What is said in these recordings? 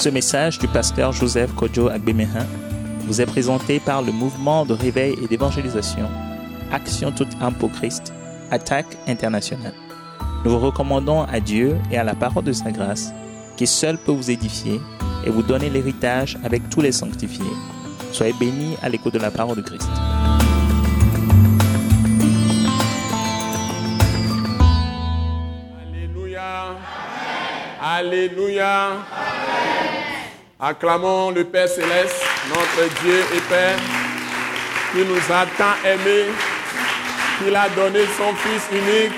Ce message du pasteur Joseph Kojo Agbemehin vous est présenté par le mouvement de réveil et d'évangélisation Action toute âme pour Christ, Attaque internationale. Nous vous recommandons à Dieu et à la parole de sa grâce, qui seul peut vous édifier et vous donner l'héritage avec tous les sanctifiés. Soyez bénis à l'écoute de la parole de Christ. Alléluia. Alléluia. Acclamons le Père céleste, notre Dieu et Père, qui nous a tant aimés, qu'il a donné son Fils unique,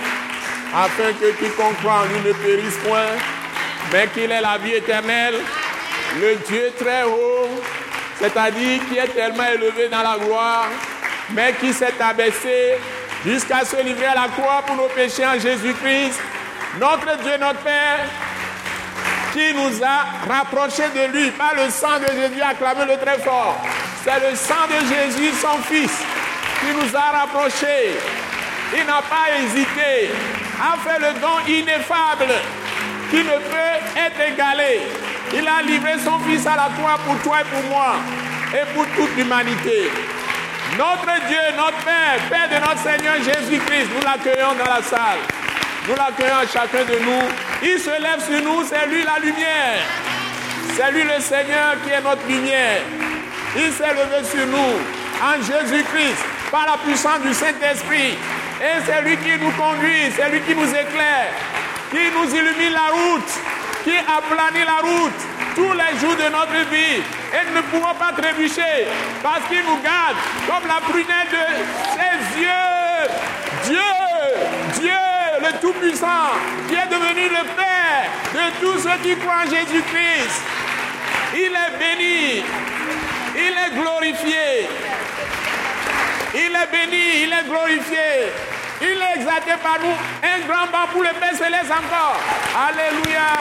afin que quiconque croit en lui ne périsse point, mais qu'il ait la vie éternelle. Le Dieu très haut, c'est-à-dire qui est tellement élevé dans la gloire, mais qui s'est abaissé jusqu'à se livrer à la croix pour nos péchés en Jésus-Christ. Notre Dieu, notre Père, qui nous a rapprochés de lui par le sang de Jésus, acclamez-le très fort. C'est le sang de Jésus, son Fils, qui nous a rapprochés. Il n'a pas hésité à faire le don ineffable qui ne peut être égalé. Il a livré son Fils à la croix pour toi et pour moi et pour toute l'humanité. Notre Dieu, notre Père, Père de notre Seigneur Jésus-Christ, nous l'accueillons dans la salle. Nous l'accueillons chacun de nous. Il se lève sur nous, c'est lui la lumière. C'est lui le Seigneur qui est notre lumière. Il s'est levé sur nous en Jésus-Christ par la puissance du Saint-Esprit. Et c'est lui qui nous conduit, c'est lui qui nous éclaire, qui nous illumine la route, qui aplanit la route tous les jours de notre vie. Et nous ne pouvons pas trébucher parce qu'il nous garde comme la prunelle de ses yeux. Dieu, Dieu, le Tout-Puissant, qui est devenu le Père de tous ceux qui croient en Jésus-Christ. Il est béni, il est glorifié. Il est béni, il est glorifié. Il est exalté par nous. Un grand banc pour le Père Céleste encore. Alléluia.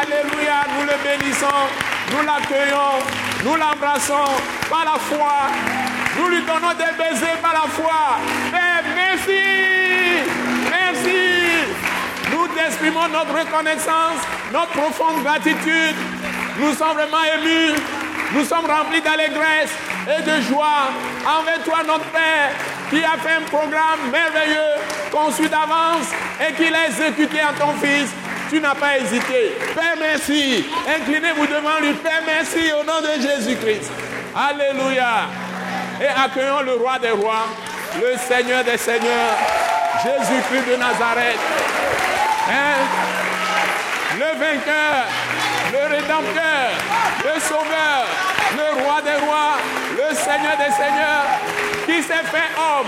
Alléluia. Nous le bénissons. Nous l'accueillons. Nous l'embrassons par la foi. Nous lui donnons des baisers par la foi. Père, merci. Exprimons notre reconnaissance, notre profonde gratitude. Nous sommes vraiment émus. Nous sommes remplis d'allégresse et de joie envers toi, notre Père, qui a fait un programme merveilleux, conçu d'avance et qui l'a exécuté en ton Fils. Tu n'as pas hésité. Père, merci. Inclinez-vous devant lui. Père, merci au nom de Jésus-Christ. Alléluia. Et accueillons le roi des rois, le Seigneur des seigneurs, Jésus-Christ de Nazareth. Hein? Le vainqueur, le rédempteur, le sauveur, le roi des rois, le Seigneur des seigneurs, qui s'est fait homme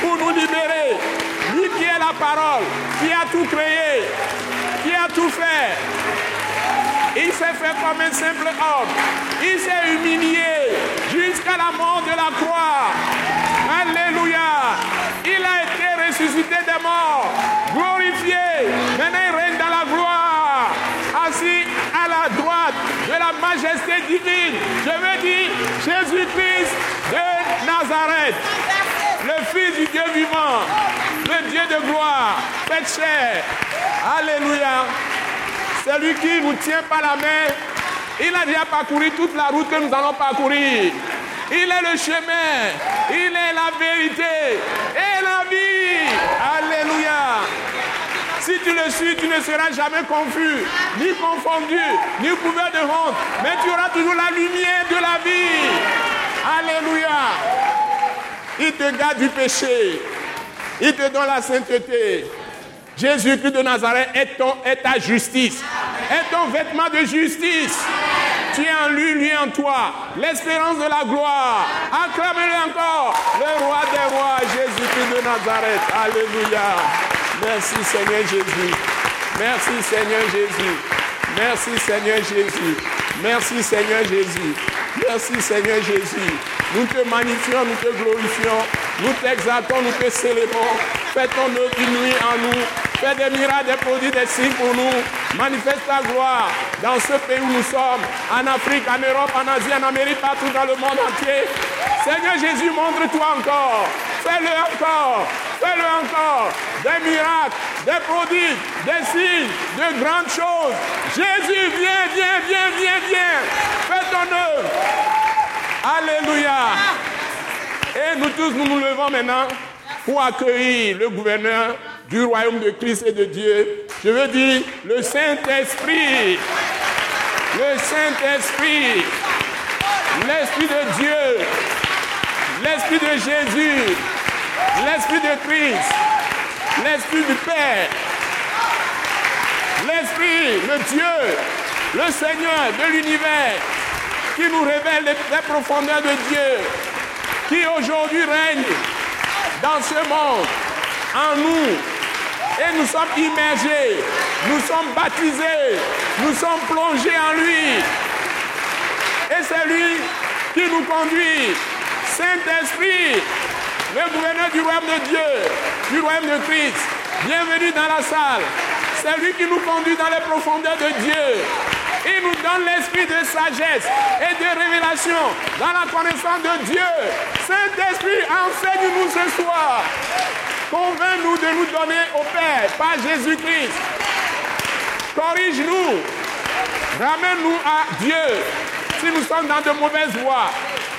pour nous libérer. Lui qui est la parole, qui a tout créé, qui a tout fait. Il s'est fait comme un simple homme. Il s'est humilié jusqu'à la mort de la croix. Ressuscité des morts, glorifié. Maintenant il règne dans la gloire. Assis à la droite de la majesté divine. Je veux dire Jésus-Christ de Nazareth. Le Fils du Dieu vivant. Le Dieu de gloire. Faites chair. Alléluia. C'est lui qui nous tient par la main. Il a déjà parcouru toute la route que nous allons parcourir. Il est le chemin. Il est la vérité et la vie. Alléluia. Si tu le suis, tu ne seras jamais confus, ni confondu, ni couvert de honte, mais tu auras toujours la lumière de la vie. Alléluia. Il te garde du péché. Il te donne la sainteté. Jésus-Christ de Nazareth est, ton, est ta justice, est ton vêtement de justice. Tu es en lui, lui en toi. L'espérance de la gloire. Acclamez-le encore. Le roi des rois, Jésus-Christ de Nazareth. Alléluia. Merci Seigneur Jésus. Merci Seigneur Jésus. Merci Seigneur Jésus. Merci Seigneur Jésus. Merci Seigneur Jésus. Nous te magnifions, nous te glorifions, nous t'exaltons, nous te célébrons. Fais ton œuvre nuit en nous. Fais des miracles, des produits, des signes pour nous. Manifeste ta gloire dans ce pays où nous sommes, en Afrique, en Europe, en Asie, en Amérique, partout dans le monde entier. Seigneur Jésus, montre-toi encore. Fais-le encore. Fais-le encore. des miracles, des prodiges, des signes, de grandes choses. Jésus, viens, viens, viens, viens, viens. Fais ton œuvre. Alléluia. Et nous tous, nous nous levons maintenant pour accueillir le gouverneur du royaume de Christ et de Dieu. Je veux dire le Saint-Esprit. Le Saint-Esprit. L'Esprit de Dieu. L'Esprit de Jésus. L'Esprit de Christ. L'Esprit du Père. L'Esprit, le Dieu, le Seigneur de l'univers qui nous révèle les profondeurs de Dieu, qui aujourd'hui règne dans ce monde, en nous. Et nous sommes immergés, nous sommes baptisés, nous sommes plongés en lui. Et c'est lui qui nous conduit. Saint-Esprit, le gouverneur du royaume de Dieu, du royaume de Christ, bienvenue dans la salle. C'est lui qui nous conduit dans les profondeurs de Dieu. Il nous donne l'esprit de sagesse et de révélation dans la connaissance de Dieu. Saint-Esprit, enseigne-nous ce soir. Convainc-nous de nous donner au Père par Jésus-Christ. Corrige-nous. Ramène-nous à Dieu si nous sommes dans de mauvaises voies.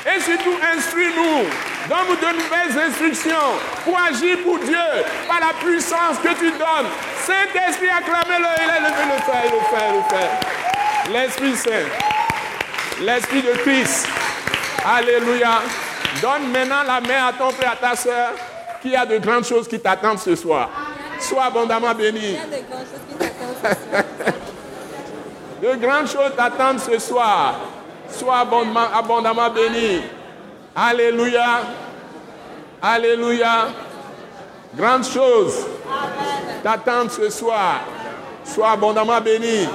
Et surtout, instruis-nous. Donne-nous de nouvelles instructions pour agir pour Dieu par la puissance que tu donnes. Saint-Esprit, acclamez-le. Il est levé le faire, le faire, le faire. L'Esprit Saint. L'Esprit de Christ. Alléluia. Donne maintenant la main à ton frère, à ta soeur, qui a de grandes choses qui t'attendent ce soir. Sois abondamment béni. De grandes choses t'attendent ce soir. Sois abondamment, abondamment béni. Alléluia. Alléluia. Grandes choses t'attendent ce soir. Sois abondamment béni.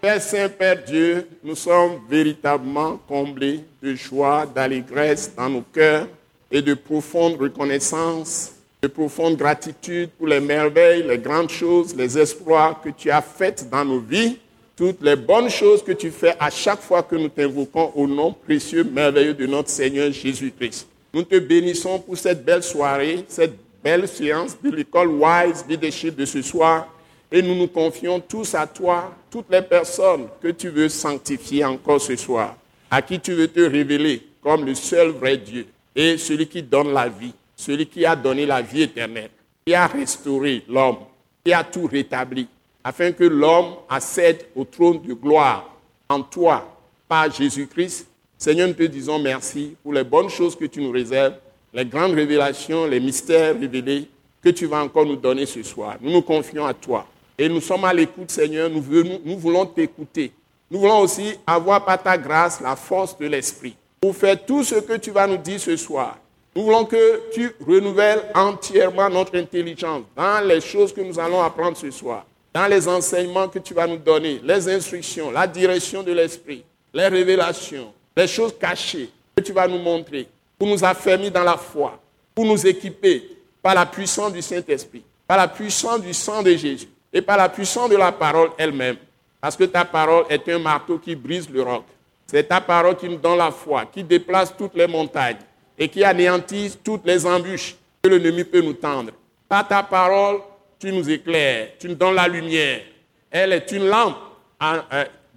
Père Saint, Père Dieu, nous sommes véritablement comblés de joie, d'allégresse dans nos cœurs et de profonde reconnaissance, de profonde gratitude pour les merveilles, les grandes choses, les exploits que tu as faits dans nos vies, toutes les bonnes choses que tu fais à chaque fois que nous t'invoquons au nom précieux, merveilleux de notre Seigneur Jésus-Christ. Nous te bénissons pour cette belle soirée, cette belle séance de l'école Wise Leadership de ce soir. Et nous nous confions tous à toi, toutes les personnes que tu veux sanctifier encore ce soir, à qui tu veux te révéler comme le seul vrai Dieu et celui qui donne la vie, celui qui a donné la vie éternelle, qui a restauré l'homme, qui a tout rétabli, afin que l'homme accède au trône de gloire en toi par Jésus-Christ. Seigneur, nous te disons merci pour les bonnes choses que tu nous réserves, les grandes révélations, les mystères révélés que tu vas encore nous donner ce soir. Nous nous confions à toi. Et nous sommes à l'écoute, Seigneur. Nous, nous voulons t'écouter. Nous voulons aussi avoir par ta grâce la force de l'Esprit pour faire tout ce que tu vas nous dire ce soir. Nous voulons que tu renouvelles entièrement notre intelligence dans les choses que nous allons apprendre ce soir, dans les enseignements que tu vas nous donner, les instructions, la direction de l'Esprit, les révélations, les choses cachées que tu vas nous montrer, pour nous affermir dans la foi, pour nous équiper par la puissance du Saint-Esprit, par la puissance du sang de Jésus et par la puissance de la parole elle-même. Parce que ta parole est un marteau qui brise le roc. C'est ta parole qui nous donne la foi, qui déplace toutes les montagnes et qui anéantit toutes les embûches que l'ennemi peut nous tendre. Par ta parole, tu nous éclaires, tu nous donnes la lumière. Elle est une lampe à,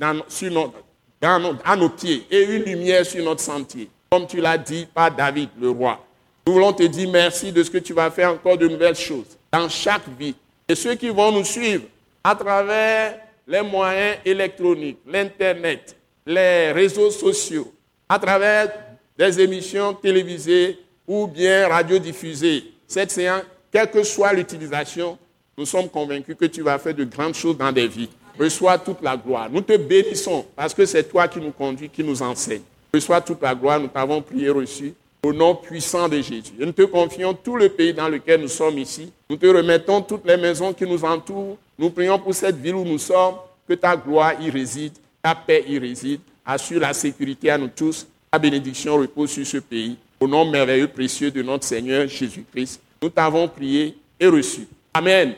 à nos pieds et une lumière sur notre sentier, comme tu l'as dit par David, le roi. Nous voulons te dire merci de ce que tu vas faire encore de nouvelles choses dans chaque vie et ceux qui vont nous suivre à travers les moyens électroniques, l'Internet, les réseaux sociaux, à travers des émissions télévisées ou bien radiodiffusées. Cette séance, quelle que soit l'utilisation, nous sommes convaincus que tu vas faire de grandes choses dans des vies. Reçois toute la gloire. Nous te bénissons parce que c'est toi qui nous conduis, qui nous enseigne. Reçois toute la gloire. Nous t'avons prié reçu au nom puissant de Jésus. Et nous te confions tout le pays dans lequel nous sommes ici. Nous te remettons toutes les maisons qui nous entourent. Nous prions pour cette ville où nous sommes, que ta gloire y réside, ta paix y réside. Assure la sécurité à nous tous. Ta bénédiction repose sur ce pays. Au nom merveilleux, précieux de notre Seigneur Jésus-Christ, nous t'avons prié et reçu. Amen. Amen.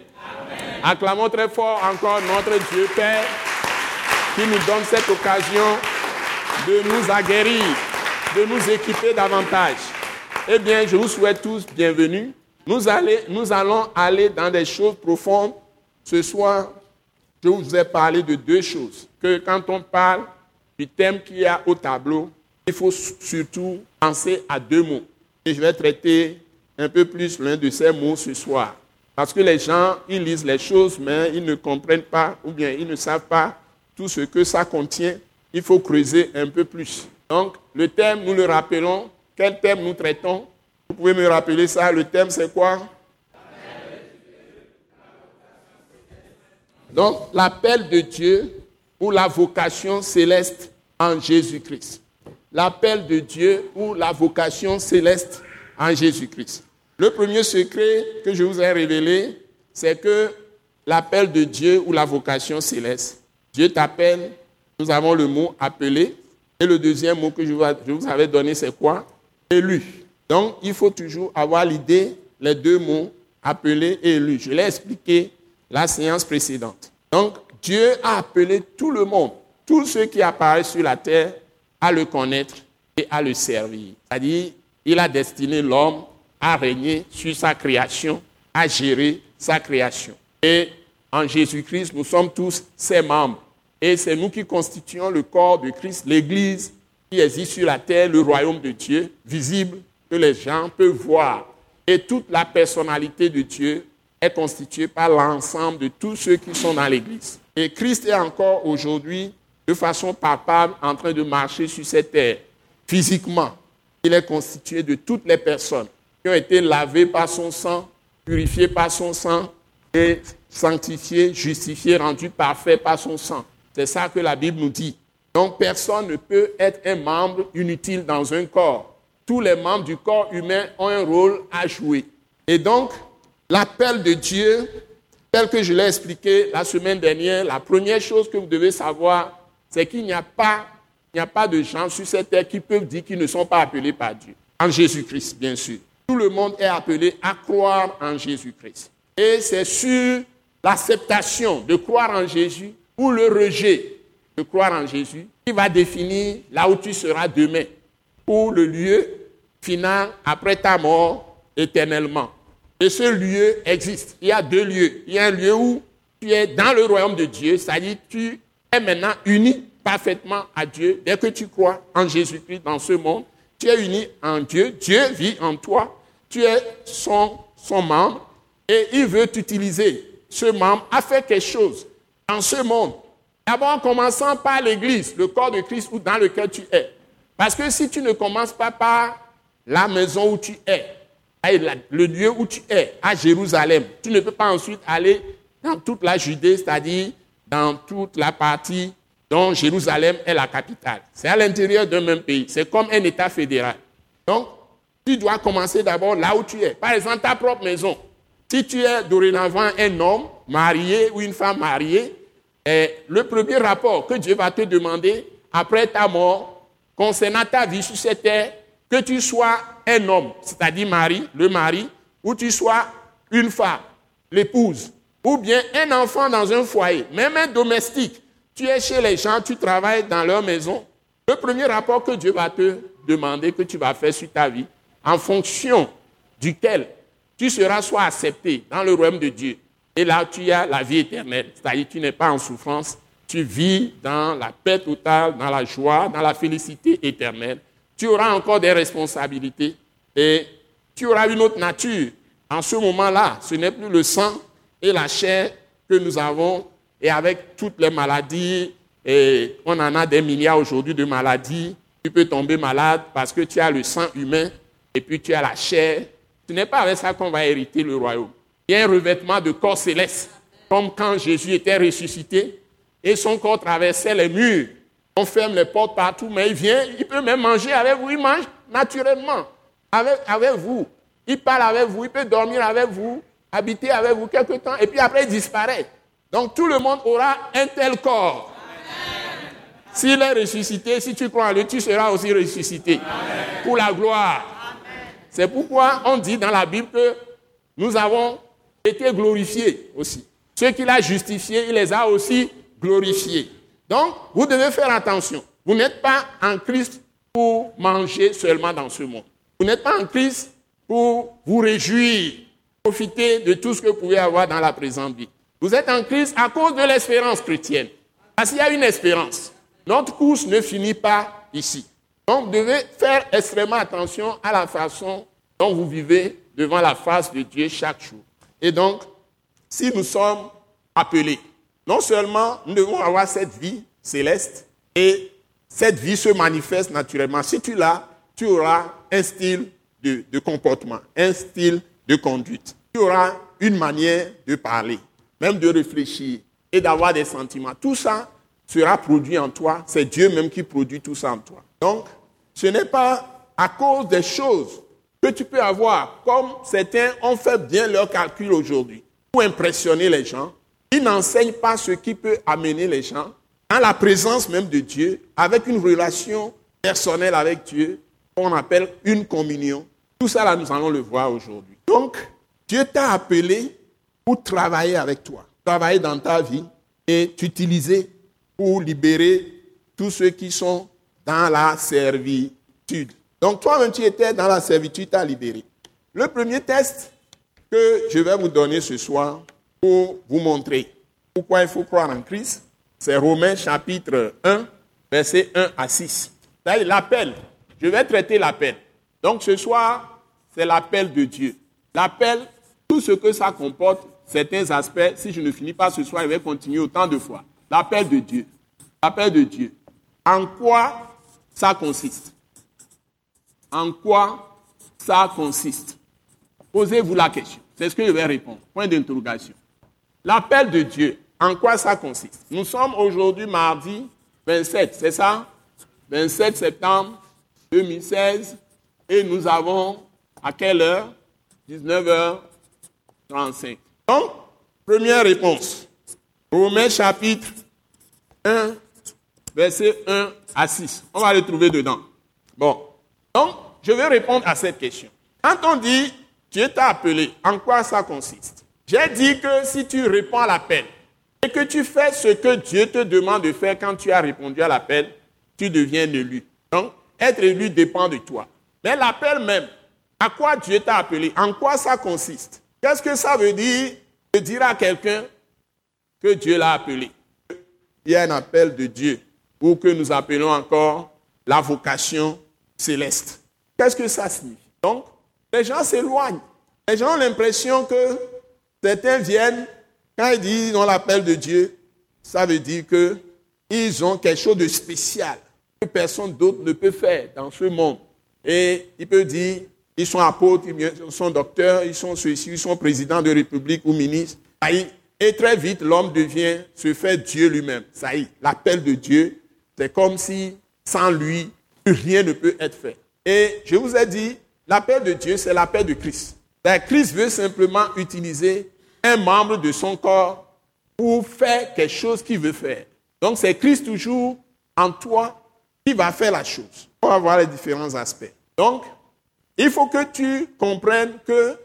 Acclamons très fort encore notre Dieu Père qui nous donne cette occasion de nous aguerrir de nous équiper davantage. Eh bien, je vous souhaite tous bienvenue Nous, nous allons aller dans des choses profondes. Ce soir, je vous ai parlé de deux choses. Que quand on parle du thème qu'il y a au tableau, il faut surtout penser à deux mots. Et je vais traiter un peu plus l'un de ces mots ce soir. Parce que les gens, ils lisent les choses, mais ils ne comprennent pas, ou bien ils ne savent pas tout ce que ça contient. Il faut creuser un peu plus. Donc, le thème, nous le rappelons. Quel thème nous traitons? Vous pouvez me rappeler ça Le thème, c'est quoi? Donc, l'appel de Dieu ou la vocation céleste en Jésus-Christ. L'appel de Dieu ou la vocation céleste en Jésus-Christ. Le premier secret que je vous ai révélé, c'est que l'appel de Dieu ou la vocation céleste, Dieu t'appelle, nous avons le mot appelé, et le deuxième mot que je vous avais donné, c'est quoi? Élu. Donc, il faut toujours avoir l'idée, les deux mots, appelé et élu. Je l'ai expliqué la séance précédente. Donc, Dieu a appelé tout le monde, tous ceux qui apparaissent sur la terre, à le connaître et à le servir. C'est-à-dire, il a destiné l'homme à régner sur sa création, à gérer sa création. Et en Jésus-Christ, nous sommes tous ses membres. Et c'est nous qui constituons le corps de Christ, l'Église qui existe sur la terre, le royaume de Dieu, visible, que les gens peuvent voir. Et toute la personnalité de Dieu est constituée par l'ensemble de tous ceux qui sont dans l'Église. Et Christ est encore aujourd'hui, de façon palpable, en train de marcher sur cette terre, physiquement. Il est constitué de toutes les personnes qui ont été lavées par son sang, purifiées par son sang et sanctifiées, justifiées, rendues parfaites par son sang. C'est ça que la Bible nous dit. Donc personne ne peut être un membre inutile dans un corps. Tous les membres du corps humain ont un rôle à jouer. Et donc, l'appel de Dieu, tel que je l'ai expliqué la semaine dernière, la première chose que vous devez savoir, c'est qu'il n'y a pas, il n'y a pas de gens sur cette terre qui peuvent dire qu'ils ne sont pas appelés par Dieu. En Jésus-Christ, bien sûr. Tout le monde est appelé à croire en Jésus-Christ. Et c'est sur l'acceptation de croire en Jésus ou le rejet de croire en Jésus qui va définir là où tu seras demain, ou le lieu final après ta mort éternellement. Et ce lieu existe. Il y a deux lieux. Il y a un lieu où tu es dans le royaume de Dieu, c'est-à-dire tu es maintenant uni parfaitement à Dieu. Dès que tu crois en Jésus-Christ dans ce monde, tu es uni en Dieu. Dieu vit en toi. Tu es son, son membre et il veut t'utiliser. Ce membre a fait quelque chose dans ce monde. D'abord en commençant par l'Église, le corps de Christ dans lequel tu es. Parce que si tu ne commences pas par la maison où tu es, le lieu où tu es, à Jérusalem, tu ne peux pas ensuite aller dans toute la Judée, c'est-à-dire dans toute la partie dont Jérusalem est la capitale. C'est à l'intérieur d'un même pays. C'est comme un État fédéral. Donc, tu dois commencer d'abord là où tu es. Par exemple, ta propre maison. Si tu es dorénavant un homme marié ou une femme mariée, eh, le premier rapport que Dieu va te demander après ta mort concernant ta vie sur cette terre, que tu sois un homme, c'est-à-dire mari, le mari, ou tu sois une femme, l'épouse, ou bien un enfant dans un foyer, même un domestique. Tu es chez les gens, tu travailles dans leur maison. Le premier rapport que Dieu va te demander, que tu vas faire sur ta vie, en fonction duquel tu seras soit accepté dans le royaume de Dieu. Et là, tu as la vie éternelle. C'est-à-dire, tu n'es pas en souffrance, tu vis dans la paix totale, dans la joie, dans la félicité éternelle. Tu auras encore des responsabilités et tu auras une autre nature. En ce moment-là, ce n'est plus le sang et la chair que nous avons, et avec toutes les maladies, et on en a des milliards aujourd'hui de maladies, tu peux tomber malade parce que tu as le sang humain et puis tu as la chair ce n'est pas avec ça qu'on va hériter le royaume. Il y a un revêtement de corps céleste, comme quand Jésus était ressuscité et son corps traversait les murs. On ferme les portes partout, mais il vient, il peut même manger avec vous, il mange naturellement avec, avec vous. Il parle avec vous, il peut dormir avec vous, habiter avec vous quelque temps, et puis après il disparaît. Donc tout le monde aura un tel corps. S'il est ressuscité, si tu crois en lui, tu seras aussi ressuscité. Pour la gloire. C'est pourquoi on dit dans la Bible que nous avons été glorifiés aussi. Ceux qu'il a justifiés, il les a aussi glorifiés. Donc, vous devez faire attention. Vous n'êtes pas en Christ pour manger seulement dans ce monde. Vous n'êtes pas en Christ pour vous réjouir profiter de tout ce que vous pouvez avoir dans la présente vie. Vous êtes en crise à cause de l'espérance chrétienne. Parce qu'il y a une espérance. Notre course ne finit pas ici. Donc, vous devez faire extrêmement attention à la façon dont vous vivez devant la face de Dieu chaque jour. Et donc, si nous sommes appelés, non seulement nous devons avoir cette vie céleste, et cette vie se manifeste naturellement. Si tu l'as, tu auras un style de, de comportement, un style de conduite. Tu auras une manière de parler, même de réfléchir et d'avoir des sentiments. Tout ça sera produit en toi. C'est Dieu même qui produit tout ça en toi. Donc, ce n'est pas à cause des choses que tu peux avoir, comme certains ont fait bien leur calcul aujourd'hui, pour impressionner les gens. Ils n'enseignent pas ce qui peut amener les gens dans la présence même de Dieu, avec une relation personnelle avec Dieu, qu'on appelle une communion. Tout ça, là, nous allons le voir aujourd'hui. Donc, Dieu t'a appelé pour travailler avec toi, travailler dans ta vie et t'utiliser pour libérer tous ceux qui sont dans la servitude. Donc toi-même, tu étais dans la servitude, tu as libéré. Le premier test que je vais vous donner ce soir pour vous montrer pourquoi il faut croire en Christ, c'est Romains chapitre 1, verset 1 à 6. L'appel. Je vais traiter l'appel. Donc ce soir, c'est l'appel de Dieu. L'appel, tout ce que ça comporte, certains aspects, si je ne finis pas ce soir, je vais continuer autant de fois. L'appel de Dieu. L'appel de Dieu. En quoi ça consiste? En quoi ça consiste? Posez-vous la question. C'est ce que je vais répondre. Point d'interrogation. L'appel de Dieu, en quoi ça consiste? Nous sommes aujourd'hui mardi 27, c'est ça? 27 septembre 2016 et nous avons à quelle heure? 19h35. Donc, première réponse. Romains chapitre 1, verset 1 à 6. On va le trouver dedans. Bon. Donc, je vais répondre à cette question. Quand on dit Dieu t'a appelé, en quoi ça consiste? J'ai dit que si tu réponds à l'appel et que tu fais ce que Dieu te demande de faire quand tu as répondu à l'appel, tu deviens élu. Donc, être élu dépend de toi. Mais l'appel même, à quoi Dieu t'a appelé? En quoi ça consiste? Qu'est-ce que ça veut dire? De dire à quelqu'un que Dieu l'a appelé Il y a un appel de Dieu, ou que nous appelons encore la vocation céleste. Qu'est-ce que ça signifie? Donc, les gens s'éloignent. Les gens ont l'impression que certains viennent, quand ils disent dans l'appel de Dieu, ça veut dire qu'ils ont quelque chose de spécial que personne d'autre ne peut faire dans ce monde. Et il peut dire, ils sont apôtres, ils sont docteurs, ils sont ceux-ci, ils sont présidents de république ou ministres. Et très vite, l'homme devient, se fait Dieu lui-même. Ça y est, l'appel de Dieu, c'est comme si sans lui, rien ne peut être fait. Et je vous ai dit, l'appel de Dieu, c'est l'appel de Christ. Ben, Christ veut simplement utiliser un membre de son corps pour faire quelque chose qu'il veut faire. Donc c'est Christ toujours en toi qui va faire la chose. On va voir les différents aspects. Donc, il faut que tu comprennes que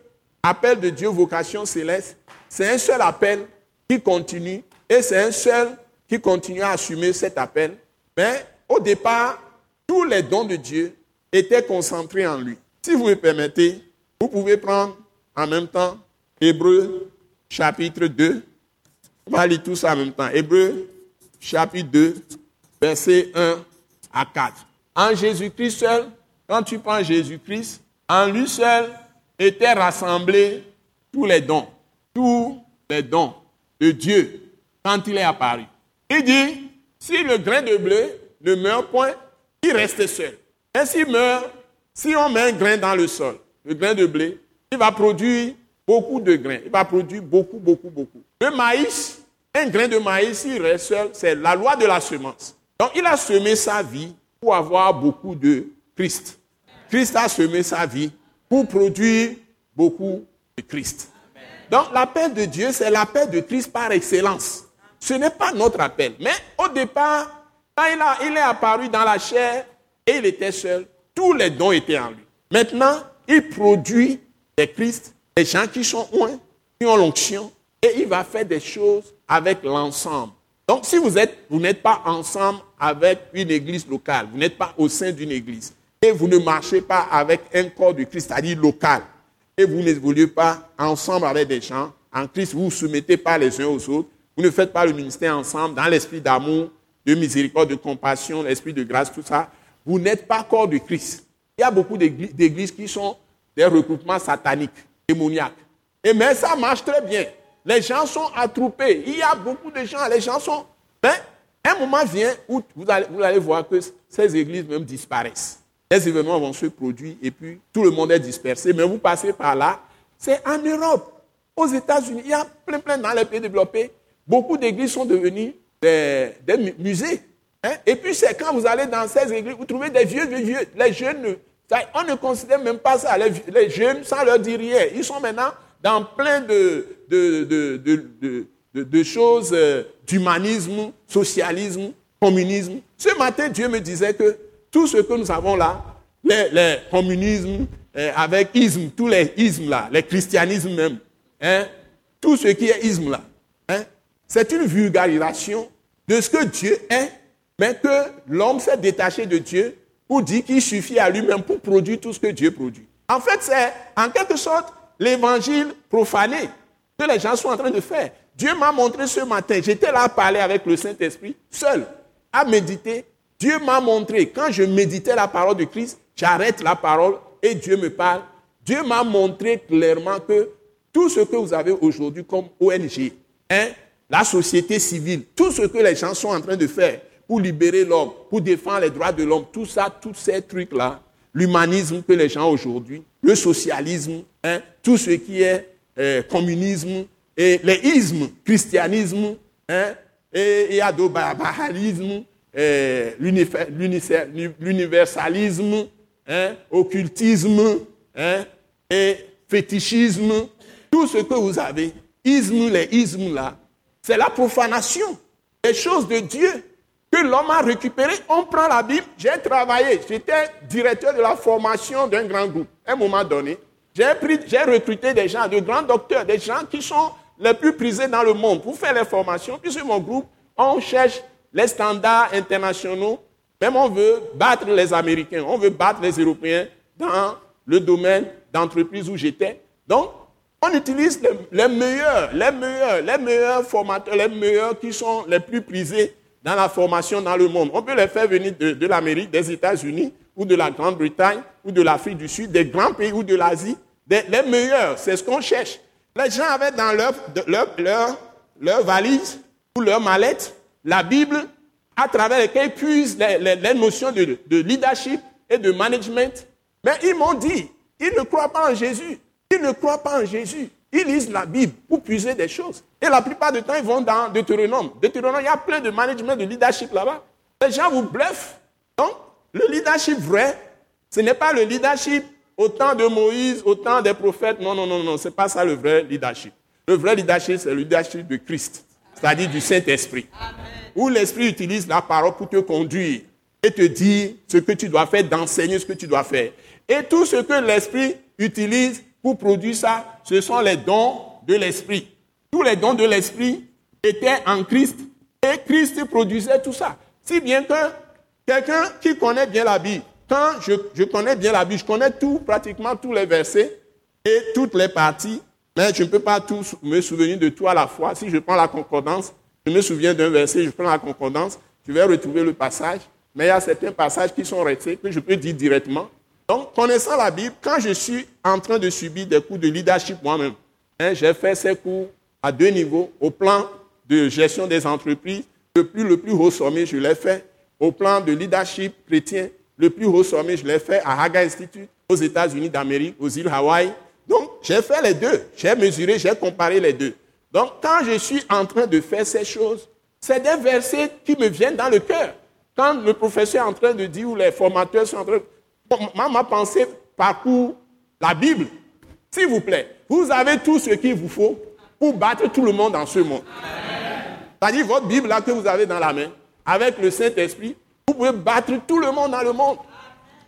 appel de Dieu, vocation céleste, c'est un seul appel qui continue et c'est un seul qui continue à assumer cet appel. Mais au départ, tous les dons de Dieu étaient concentrés en lui. Si vous me permettez, vous pouvez prendre en même temps Hébreu chapitre 2. On va lire tout ça en même temps. Hébreu chapitre 2, verset 1 à 4. En Jésus-Christ seul, quand tu prends Jésus-Christ, en lui seul étaient rassemblés tous les dons, tous les dons de Dieu quand il est apparu. Il dit, si le grain de blé ne meurt point, il reste seul. Et s'il meurt, si on met un grain dans le sol, le grain de blé, il va produire beaucoup de grains. Il va produire beaucoup, beaucoup, beaucoup. Le maïs, un grain de maïs, s'il reste seul, c'est la loi de la semence. Donc il a semé sa vie pour avoir beaucoup de Christ. Christ a semé sa vie pour produire beaucoup de Christ. Donc l'appel de Dieu, c'est l'appel de Christ par excellence. Ce n'est pas notre appel. Mais au départ, quand il, a, il est apparu dans la chair et il était seul, tous les dons étaient en lui. Maintenant, il produit des Christ, des gens qui sont loin, qui ont l'onction, et il va faire des choses avec l'ensemble. Donc, si vous êtes, vous n'êtes pas ensemble avec une église locale, vous n'êtes pas au sein d'une église, et vous ne marchez pas avec un corps de Christ, c'est-à-dire local, et vous n'évoluez pas ensemble avec des gens, en Christ, vous vous soumettez pas les uns aux autres, vous ne faites pas le ministère ensemble dans l'esprit d'amour, de miséricorde, de compassion, l'esprit de grâce, tout ça, vous n'êtes pas corps de Christ. Il y a beaucoup d'églises qui sont des regroupements sataniques, démoniaques. Et mais ça marche très bien. Les gens sont attroupés. Il y a beaucoup de gens, les gens sont... Mais un moment vient où vous allez voir que ces églises même disparaissent. Les événements vont se produire et puis tout le monde est dispersé. Mais vous passez par là, c'est en Europe, aux États-Unis, il y a plein, plein dans les pays développés. Beaucoup d'églises sont devenues des, musées. Hein. Et puis c'est quand vous allez dans ces églises, vous trouvez des vieux, vieux, vieux. Les jeunes, on ne considère même pas ça. Les, jeunes, ça leur dit rien. Ils sont maintenant dans plein de, de, de choses euh, d'humanisme, socialisme, communisme. Ce matin, Dieu me disait que tout ce que nous avons là, les, communismes, euh, avec isme, tous les ismes là, les christianismes même, hein, tout ce qui est isme là, hein, c'est une vulgarisation de ce que Dieu est, mais que l'homme s'est détaché de Dieu pour dire qu'il suffit à lui-même pour produire tout ce que Dieu produit. En fait, c'est en quelque sorte l'évangile profané que les gens sont en train de faire. Dieu m'a montré ce matin, j'étais là à parler avec le Saint-Esprit, seul, à méditer. Dieu m'a montré, quand je méditais la parole de Christ, j'arrête la parole et Dieu me parle. Dieu m'a montré clairement que tout ce que vous avez aujourd'hui comme ONG, hein, la société civile, tout ce que les gens sont en train de faire pour libérer l'homme, pour défendre les droits de l'homme, tout ça, tous ces trucs-là, l'humanisme que les gens aujourd'hui, le socialisme, hein, tout ce qui est euh, communisme, et les ismes, christianisme, hein, et, et adobahalisme, l'universalisme, hein, occultisme, hein, et fétichisme, tout ce que vous avez, ismes, les ismes là, c'est la profanation des choses de Dieu que l'homme a récupéré. On prend la Bible, j'ai travaillé, j'étais directeur de la formation d'un grand groupe. À un moment donné, j'ai recruté des gens, de grands docteurs, des gens qui sont les plus prisés dans le monde pour faire les formations. Puisque mon groupe, on cherche les standards internationaux. Même on veut battre les Américains, on veut battre les Européens dans le domaine d'entreprise où j'étais. Donc, on utilise les, meilleurs, les meilleurs, les meilleurs formateurs, les meilleurs qui sont les plus prisés dans la formation dans le monde. On peut les faire venir de, l'Amérique, des États-Unis, ou de la Grande-Bretagne, ou de l'Afrique du Sud, des grands pays ou de l'Asie. Les meilleurs, c'est ce qu'on cherche. Les gens avaient dans leur, leur, valise ou leur mallette la Bible à travers ils puisent les, notions de, de, leadership et de management. Mais ils m'ont dit, ils ne croient pas en Jésus. Ils ne croient pas en Jésus. Ils lisent la Bible pour puiser des choses. Et la plupart du temps, ils vont dans Deutéronome. Deutéronome, il y a plein de management, de leadership là-bas. Les gens vous bluffent. Donc, le leadership vrai, ce n'est pas le leadership au temps de Moïse, au temps des prophètes. Non, non, non, non, ce n'est pas ça le vrai leadership. Le vrai leadership, c'est le leadership de Christ, c'est-à-dire du Saint-Esprit. Où l'Esprit utilise la parole pour te conduire et te dire ce que tu dois faire, d'enseigner ce que tu dois faire. Et tout ce que l'Esprit utilise pour produire ça, ce sont les dons de l'Esprit. Tous les dons de l'Esprit étaient en Christ et Christ produisait tout ça. Si bien que quelqu'un qui connaît bien la Bible, quand je, connais bien la Bible, je connais tout, pratiquement tous les versets et toutes les parties, mais je ne peux pas tous me souvenir de tout à la fois. Si je prends la concordance, je me souviens d'un verset, je prends la concordance, je vais retrouver le passage, mais il y a certains passages qui sont restés que je peux dire directement. Donc, connaissant la Bible, quand je suis en train de subir des cours de leadership moi-même, hein, j'ai fait ces cours à deux niveaux, au plan de gestion des entreprises, le plus, le plus haut sommet, je l'ai fait, au plan de leadership chrétien, le plus haut sommet, je l'ai fait à Haga Institute, aux États-Unis d'Amérique, aux îles Hawaï. Donc, j'ai fait les deux. J'ai mesuré, j'ai comparé les deux. Donc, quand je suis en train de faire ces choses, c'est des versets qui me viennent dans le cœur. Quand le professeur est en train de dire, ou les formateurs sont en train de... Ma pensée parcourt la Bible. S'il vous plaît, vous avez tout ce qu'il vous faut pour battre tout le monde dans ce monde. C'est-à-dire votre Bible là que vous avez dans la main, avec le Saint-Esprit, vous pouvez battre tout le monde dans le monde.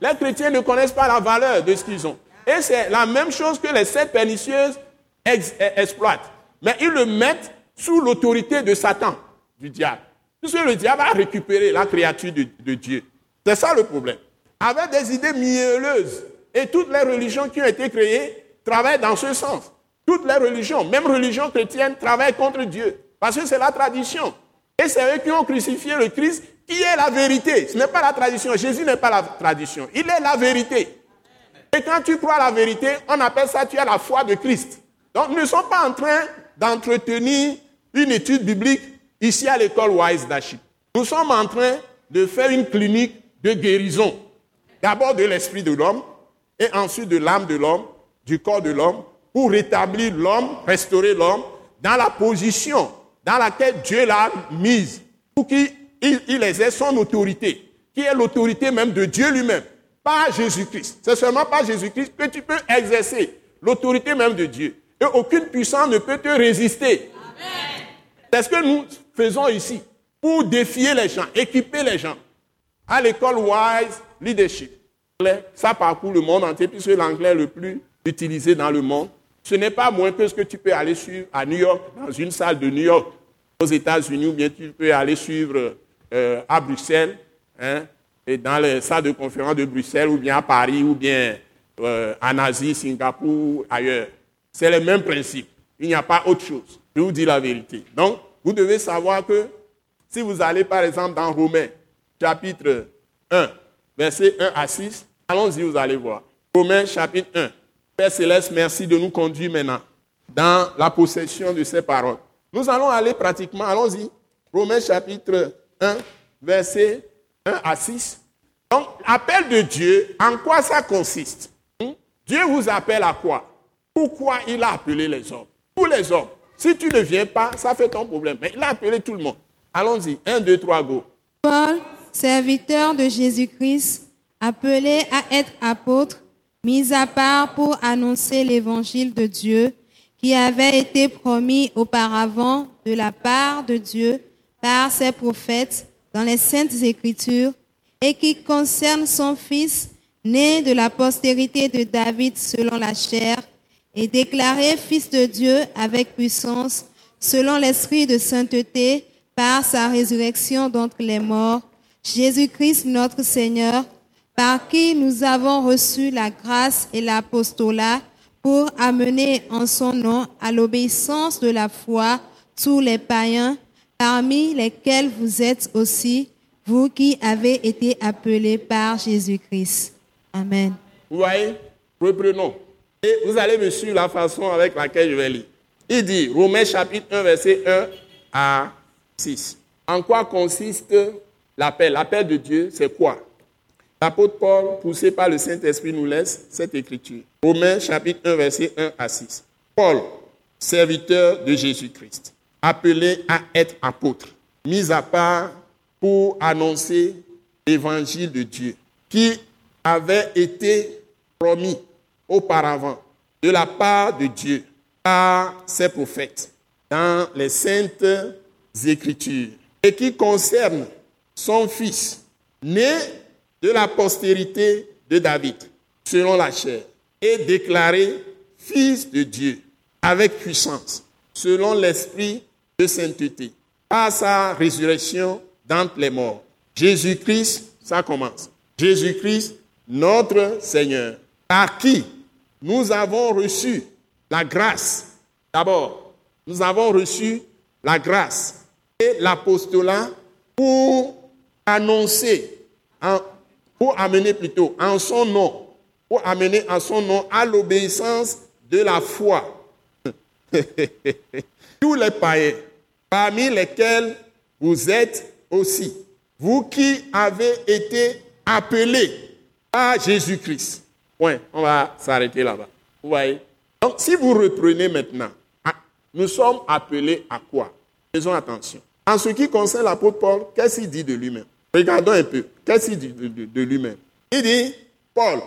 Les chrétiens ne connaissent pas la valeur de ce qu'ils ont. Et c'est la même chose que les sept pernicieuses exploitent. Mais ils le mettent sous l'autorité de Satan, du diable. Puisque le diable a récupéré la créature de, de Dieu. C'est ça le problème. Avec des idées mielleuses et toutes les religions qui ont été créées, travaillent dans ce sens. Toutes les religions, même religion chrétienne, travaillent contre Dieu. Parce que c'est la tradition. Et c'est eux qui ont crucifié le Christ, qui est la vérité. Ce n'est pas la tradition. Jésus n'est pas la tradition. Il est la vérité. Et quand tu crois la vérité, on appelle ça tu as la foi de Christ. Donc nous ne sommes pas en train d'entretenir une étude biblique ici à l'école Wise Daship. Nous sommes en train de faire une clinique de guérison. D'abord de l'esprit de l'homme et ensuite de l'âme de l'homme, du corps de l'homme, pour rétablir l'homme, restaurer l'homme dans la position dans laquelle Dieu l'a mise pour qu'il il exerce son autorité, qui est l'autorité même de Dieu lui-même, pas Jésus-Christ. C'est seulement par Jésus-Christ que tu peux exercer l'autorité même de Dieu. Et aucune puissance ne peut te résister. C'est ce que nous faisons ici pour défier les gens, équiper les gens. À l'école Wise Leadership, ça parcourt le monde entier puisque l'anglais le plus utilisé dans le monde. Ce n'est pas moins que ce que tu peux aller suivre à New York, dans une salle de New York, aux États-Unis, ou bien tu peux aller suivre euh, à Bruxelles, hein, dans les salles de conférence de Bruxelles, ou bien à Paris, ou bien euh, en Asie, Singapour, ailleurs. C'est le même principe. Il n'y a pas autre chose. Je vous dis la vérité. Donc, vous devez savoir que si vous allez par exemple dans Romains, chapitre 1, verset 1 à 6, allons-y, vous allez voir. Romains, chapitre 1. Père Céleste, merci de nous conduire maintenant dans la possession de ces paroles. Nous allons aller pratiquement, allons-y, Romains chapitre 1, verset 1 à 6. Donc, appel de Dieu, en quoi ça consiste? Hmm? Dieu vous appelle à quoi? Pourquoi il a appelé les hommes? Pour les hommes. Si tu ne viens pas, ça fait ton problème. Mais il a appelé tout le monde. Allons-y, 1, 2, 3, go. Paul, serviteur de Jésus-Christ, appelé à être apôtre, mis à part pour annoncer l'évangile de Dieu qui avait été promis auparavant de la part de Dieu par ses prophètes dans les saintes écritures et qui concerne son fils né de la postérité de David selon la chair et déclaré fils de Dieu avec puissance selon l'esprit de sainteté par sa résurrection d'entre les morts, Jésus-Christ notre Seigneur, par qui nous avons reçu la grâce et l'apostolat pour amener en son nom à l'obéissance de la foi tous les païens, parmi lesquels vous êtes aussi, vous qui avez été appelés par Jésus-Christ. Amen. Vous voyez, reprenons. Et vous allez me suivre la façon avec laquelle je vais lire. Il dit, Romains chapitre 1, verset 1 à 6. En quoi consiste l'appel? L'appel de Dieu, c'est quoi? L'apôtre Paul, poussé par le Saint-Esprit, nous laisse cette écriture. Romains chapitre 1, verset 1 à 6. Paul, serviteur de Jésus-Christ, appelé à être apôtre, mis à part pour annoncer l'évangile de Dieu, qui avait été promis auparavant de la part de Dieu par ses prophètes dans les saintes écritures, et qui concerne son Fils, né de la postérité de David, selon la chair, et déclaré fils de Dieu avec puissance, selon l'esprit de sainteté, par sa résurrection d'entre les morts. Jésus-Christ, ça commence. Jésus-Christ, notre Seigneur, par qui nous avons reçu la grâce. D'abord, nous avons reçu la grâce et l'apostolat pour annoncer pour amener plutôt en son nom, pour amener en son nom à l'obéissance de la foi. Tous les païens, parmi lesquels vous êtes aussi, vous qui avez été appelés à Jésus-Christ. Point. On va s'arrêter là-bas. Vous voyez? Donc, si vous reprenez maintenant, ah, nous sommes appelés à quoi? Faisons attention. En ce qui concerne l'apôtre Paul, qu'est-ce qu'il dit de lui-même? Regardons un peu. Qu'est-ce qu'il dit de, lui-même? Il dit, Paul,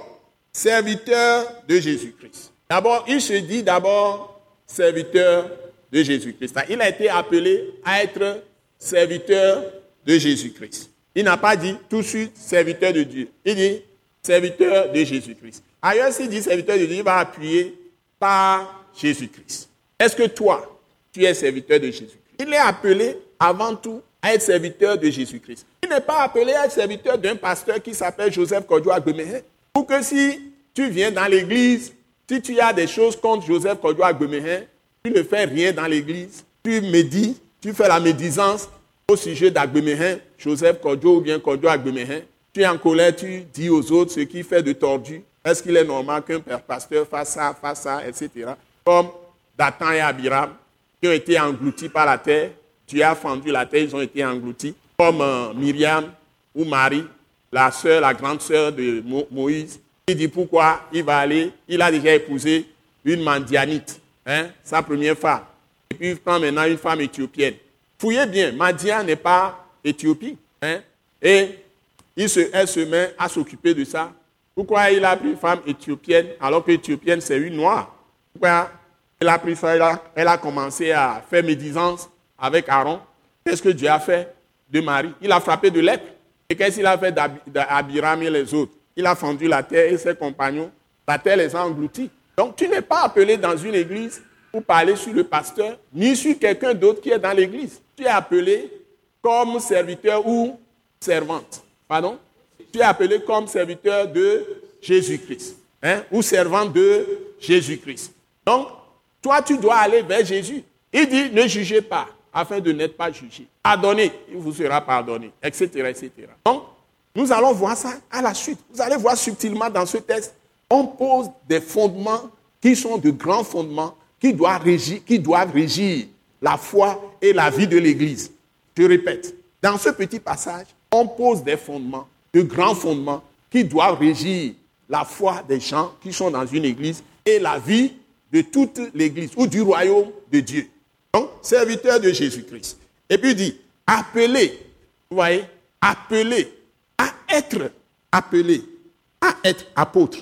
serviteur de Jésus-Christ. D'abord, il se dit d'abord serviteur de Jésus-Christ. Il a été appelé à être serviteur de Jésus-Christ. Il n'a pas dit tout de suite serviteur de Dieu. Il dit serviteur de Jésus-Christ. Ailleurs, s'il dit serviteur de Dieu, il va appuyer par Jésus-Christ. Est-ce que toi, tu es serviteur de Jésus-Christ? Il est appelé avant tout à être serviteur de Jésus-Christ. Il n'est pas appelé à être serviteur d'un pasteur qui s'appelle Joseph Kodjo Agbemehe. Pour que si tu viens dans l'église Si tu as des choses contre Joseph Kodjo Agbemehin, tu ne fais rien dans l'église, tu médis, tu fais la médisance au sujet d'Agbemehin, Joseph Kodjo ou bien Kodjo Agbemehin, tu es en colère, tu dis aux autres ce qu'il fait de tordu. Est-ce qu'il est normal qu'un père pasteur fasse ça, fasse ça, etc. Comme Dathan et Abiram, qui ont été engloutis par la terre, tu as fendu la terre, ils ont été engloutis. Comme euh, Myriam ou Marie, la sœur, la grande sœur de Moïse, il dit pourquoi il va aller, il a déjà épousé une mandianite, hein, sa première femme. Et puis il prend maintenant une femme éthiopienne. Fouillez bien, Madian n'est pas Éthiopie. Hein, et il se, elle se met à s'occuper de ça. Pourquoi il a pris une femme éthiopienne alors que éthiopienne c'est une noire? Pourquoi elle a pris ça, elle a, elle a commencé à faire médisance avec Aaron. Qu'est-ce que Dieu a fait de Marie? Il a frappé de lèpre. Et qu'est-ce qu'il a fait d'Abiram et les autres? Il a fendu la terre et ses compagnons. La terre les a engloutis. Donc tu n'es pas appelé dans une église pour parler sur le pasteur, ni sur quelqu'un d'autre qui est dans l'église. Tu es appelé comme serviteur ou servante. Pardon? Tu es appelé comme serviteur de Jésus-Christ. Hein? Ou servante de Jésus-Christ. Donc, toi, tu dois aller vers Jésus. Il dit, ne jugez pas, afin de n'être pas jugé. Pardonnez, il vous sera pardonné, etc., etc. Donc, nous allons voir ça à la suite. Vous allez voir subtilement dans ce texte, on pose des fondements qui sont de grands fondements qui doivent régir, qui doivent régir la foi et la vie de l'Église. Je répète, dans ce petit passage, on pose des fondements, de grands fondements qui doivent régir la foi des gens qui sont dans une Église et la vie de toute l'Église ou du royaume de Dieu. Donc, serviteur de Jésus-Christ. Et puis il dit, appelé, vous voyez, appelé à être appelé, à être apôtre.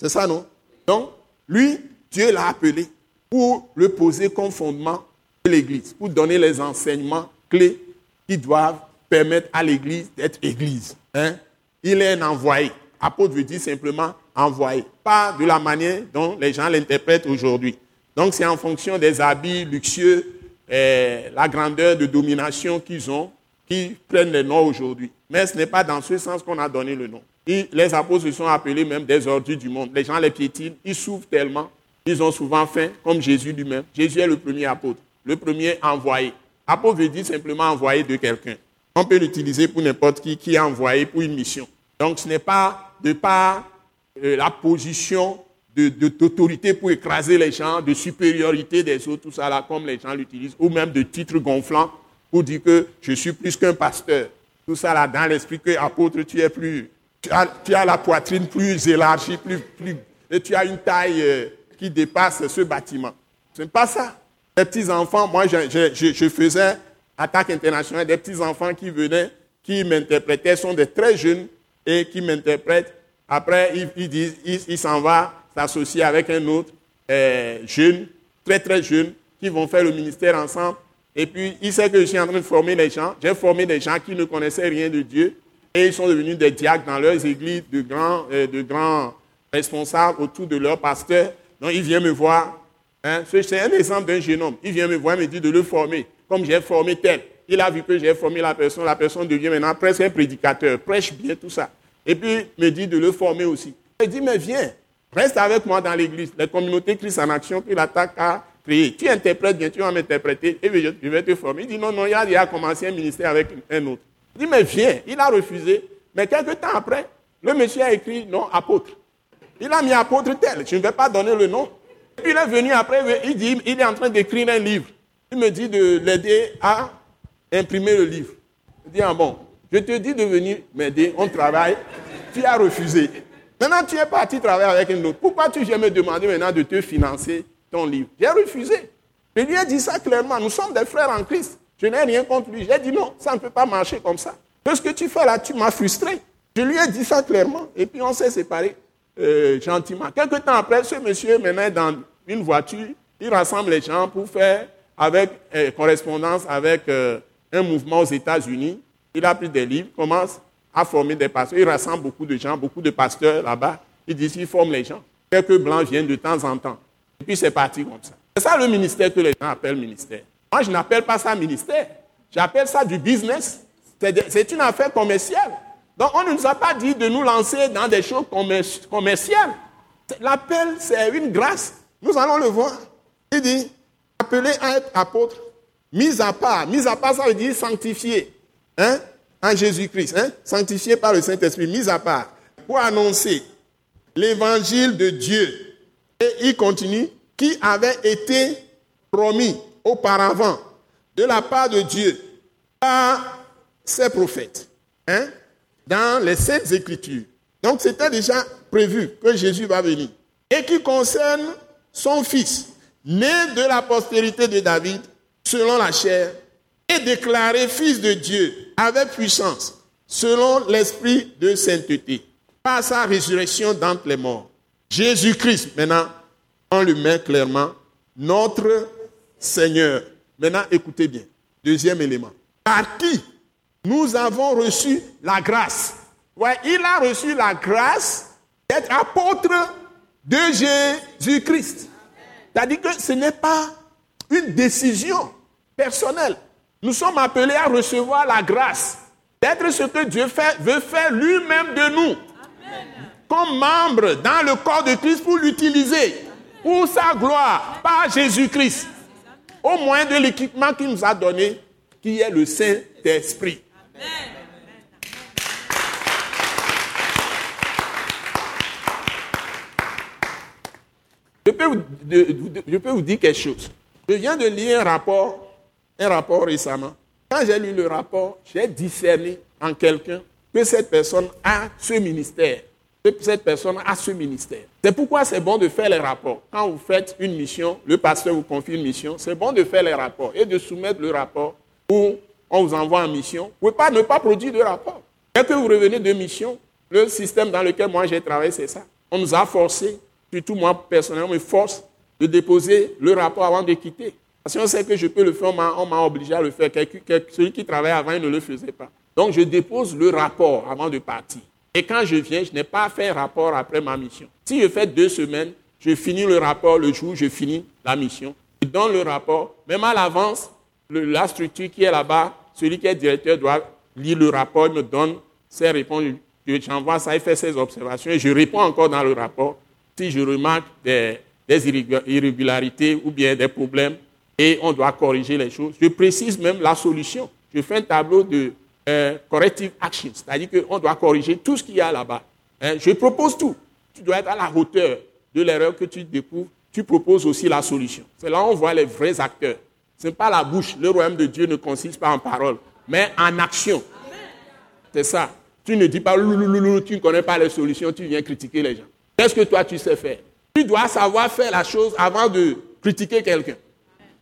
C'est ça, non? Donc, lui, Dieu l'a appelé pour le poser comme fondement de l'Église, pour donner les enseignements clés qui doivent permettre à l'Église d'être Église. Hein? Il est un envoyé. Apôtre veut dire simplement envoyé, pas de la manière dont les gens l'interprètent aujourd'hui. Donc c'est en fonction des habits luxueux, et la grandeur de domination qu'ils ont, qui prennent les noms aujourd'hui. Mais ce n'est pas dans ce sens qu'on a donné le nom. les apôtres se sont appelés même des ordures du monde. Les gens les piétinent, ils souffrent tellement, ils ont souvent faim, comme Jésus lui-même. Jésus est le premier apôtre, le premier envoyé. Apôtre veut dire simplement envoyé de quelqu'un. On peut l'utiliser pour n'importe qui qui est envoyé pour une mission. Donc ce n'est pas de par euh, la position d'autorité de, pour écraser les gens, de supériorité des autres, tout ça là, comme les gens l'utilisent, ou même de titres gonflants pour dire que je suis plus qu'un pasteur. Tout ça là, dans l'esprit que apôtre, tu es plus, tu as, la poitrine plus élargie, plus, plus, et tu as une taille euh, qui dépasse ce bâtiment. Ce n'est pas ça. Les petits enfants, moi je, faisais attaque internationale, des petits enfants qui venaient, qui m'interprétaient, sont des très jeunes et qui m'interprètent après, il, s'en va s'associer avec un autre euh, jeune, très très jeune, qui vont faire le ministère ensemble. Et puis, il sait que je suis en train de former les gens. J'ai formé des gens qui ne connaissaient rien de Dieu. Et ils sont devenus des diacres dans leurs églises, de grands, euh, de grands responsables autour de leur pasteur. Donc, il vient me voir. Hein? C'est un exemple d'un jeune homme. Il vient me voir me dit de le former. Comme j'ai formé tel. Il a vu que j'ai formé la personne. La personne devient maintenant presque un prédicateur. Prêche bien tout ça. Et puis, me dit de le former aussi. Il dit, mais viens, reste avec moi dans l'église. Les communautés Christ en action que l'attaque a créé. Tu interprètes bien, tu vas m'interpréter et je vais te former. Il dit, non, non, il a, commencé un ministère avec un autre. Il dit, mais viens. Il a refusé. Mais quelques temps après, le monsieur a écrit, non, apôtre. Il a mis apôtre tel. Je ne vais pas donner le nom. Et puis il est venu après, il dit, il est en train d'écrire un livre. Il me dit de l'aider à imprimer le livre. Il dit, ah bon, je te dis de venir m'aider, on travaille. Tu as refusé. Maintenant, tu es parti travailler avec un autre. Pourquoi tu viens me demander maintenant de te financer ton livre? J'ai refusé. Je lui ai dit ça clairement. Nous sommes des frères en Christ. Je n'ai rien contre lui. J'ai dit non, ça ne peut pas marcher comme ça. Ce que tu fais là, tu m'as frustré. Je lui ai dit ça clairement. Et puis on s'est séparés euh, gentiment. Quelque temps après, ce monsieur maintenant dans une voiture. Il rassemble les gens pour faire avec euh, correspondance avec euh, un mouvement aux États-Unis il a pris des livres, commence à former des pasteurs. Il rassemble beaucoup de gens, beaucoup de pasteurs là-bas. Il dit qu'il forme les gens. Quelques blancs viennent de temps en temps. Et puis c'est parti comme ça. C'est ça le ministère que les gens appellent ministère. Moi, je n'appelle pas ça ministère. J'appelle ça du business. C'est une affaire commerciale. Donc, on ne nous a pas dit de nous lancer dans des choses commerciales. L'appel, c'est une grâce. Nous allons le voir. Il dit, appelé à être apôtre, mis à part. Mis à part, ça veut dire sanctifié. Hein? En Jésus-Christ. Hein? Sanctifié par le Saint-Esprit, mis à part. Pour annoncer l'évangile de Dieu. Et il continue, qui avait été promis auparavant de la part de Dieu par ses prophètes. Hein? Dans les Saintes Écritures. Donc c'était déjà prévu que Jésus va venir. Et qui concerne son fils, né de la postérité de David, selon la chair, et déclaré fils de Dieu avec puissance, selon l'esprit de sainteté, par sa résurrection d'entre les morts. Jésus-Christ, maintenant, on le met clairement, notre Seigneur. Maintenant, écoutez bien. Deuxième élément. Par qui nous avons reçu la grâce? Ouais, il a reçu la grâce d'être apôtre de Jésus-Christ. C'est-à-dire que ce n'est pas une décision personnelle. Nous sommes appelés à recevoir la grâce d'être ce que Dieu fait, veut faire lui-même de nous. Comme membre dans le corps de Christ pour l'utiliser pour sa gloire par Jésus-Christ. Au moins de l'équipement qu'il nous a donné, qui est le Saint-Esprit. Je peux, vous, dire quelque chose. Je viens de lire un rapport, un rapport récemment. Quand j'ai lu le rapport, j'ai discerné en quelqu'un que cette personne a ce ministère. Que cette personne a ce ministère. C'est pourquoi c'est bon de faire les rapports. Quand vous faites une mission, le pasteur vous confie une mission, c'est bon de faire les rapports et de soumettre le rapport ou on vous envoie en mission. Vous ne pouvez pas ne pas produire de rapport. Dès que vous revenez de mission, le système dans lequel moi j'ai travaillé, c'est ça. On nous a forcé surtout moi personnellement, me force de déposer le rapport avant de quitter. Parce qu'on sait que je peux le faire, on m'a obligé à le faire. Celui qui travaillait avant, il ne le faisait pas. Donc je dépose le rapport avant de partir. Et quand je viens, je n'ai pas fait un rapport après ma mission. Si je fais deux semaines, je finis le rapport le jour où je finis la mission. Je donne le rapport, même à l'avance, la structure qui est là-bas, celui qui est directeur doit lire le rapport, il me donne ses réponses, j'envoie ça, il fait ses observations et je réponds encore dans le rapport si je remarque des, irrégularités ou bien des problèmes et on doit corriger les choses, je précise même la solution. Je fais un tableau de euh, corrective action, c'est-à-dire qu'on doit corriger tout ce qu'il y a là-bas. Hein, je propose tout. Tu dois être à la hauteur de l'erreur que tu découvres. Tu proposes aussi la solution. C'est là où on voit les vrais acteurs. Ce n'est pas la bouche. Le royaume de Dieu ne consiste pas en parole, mais en action. C'est ça. Tu ne dis pas tu ne connais pas les solutions, tu viens critiquer les gens. Qu'est-ce que toi tu sais faire? Tu dois savoir faire la chose avant de critiquer quelqu'un.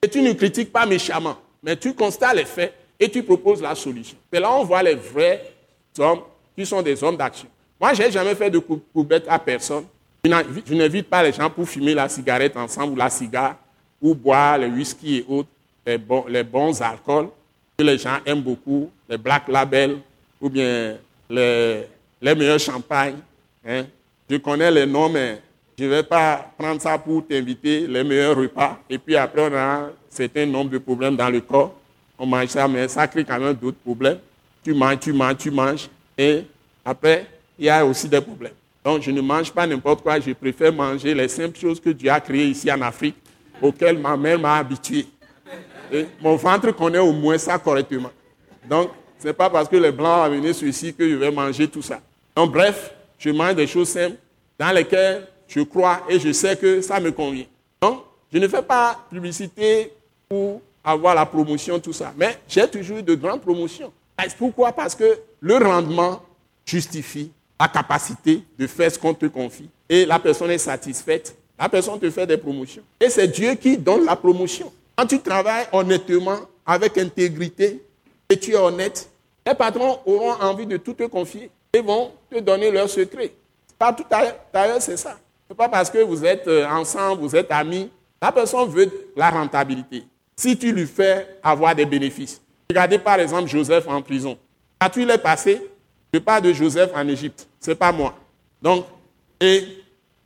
Et tu ne critiques pas méchamment, mais tu constates les faits et tu proposes la solution. Et là, on voit les vrais hommes qui sont des hommes d'action. Moi, je n'ai jamais fait de coubette à personne. Je n'invite pas les gens pour fumer la cigarette ensemble ou la cigare, ou boire le whisky et autres, les bons, alcools que les gens aiment beaucoup, les black labels ou bien les, les meilleurs champagnes. Hein. Je connais les noms, mais je ne vais pas prendre ça pour t'inviter les meilleurs repas. Et puis après, on a un certain nombre de problèmes dans le corps. On mange ça, mais ça crée quand même d'autres problèmes. Tu manges, tu manges, tu manges. Et après, il y a aussi des problèmes. Donc, je ne mange pas n'importe quoi. Je préfère manger les simples choses que Dieu a créées ici en Afrique, auxquelles ma mère m'a habitué. Et mon ventre connaît au moins ça correctement. Donc, ce n'est pas parce que les Blancs ont amené ceci que je vais manger tout ça. Donc, bref, je mange des choses simples dans lesquelles je crois et je sais que ça me convient. Donc, je ne fais pas publicité pour avoir la promotion, tout ça. Mais j'ai toujours eu de grandes promotions. Pourquoi? Parce que le rendement justifie la capacité de faire ce qu'on te confie. Et la personne est satisfaite. La personne te fait des promotions. Et c'est Dieu qui donne la promotion. Quand tu travailles honnêtement, avec intégrité, et tu es honnête, les patrons auront envie de tout te confier ils vont te donner leurs secrets. Partout ailleurs, c'est ça. Ce n'est pas parce que vous êtes euh, ensemble, vous êtes amis. La personne veut la rentabilité. Si tu lui fais avoir des bénéfices. Regardez par exemple Joseph en prison. Quand tu l'es passé, je parle de Joseph en Égypte. Ce n'est pas moi. Donc, et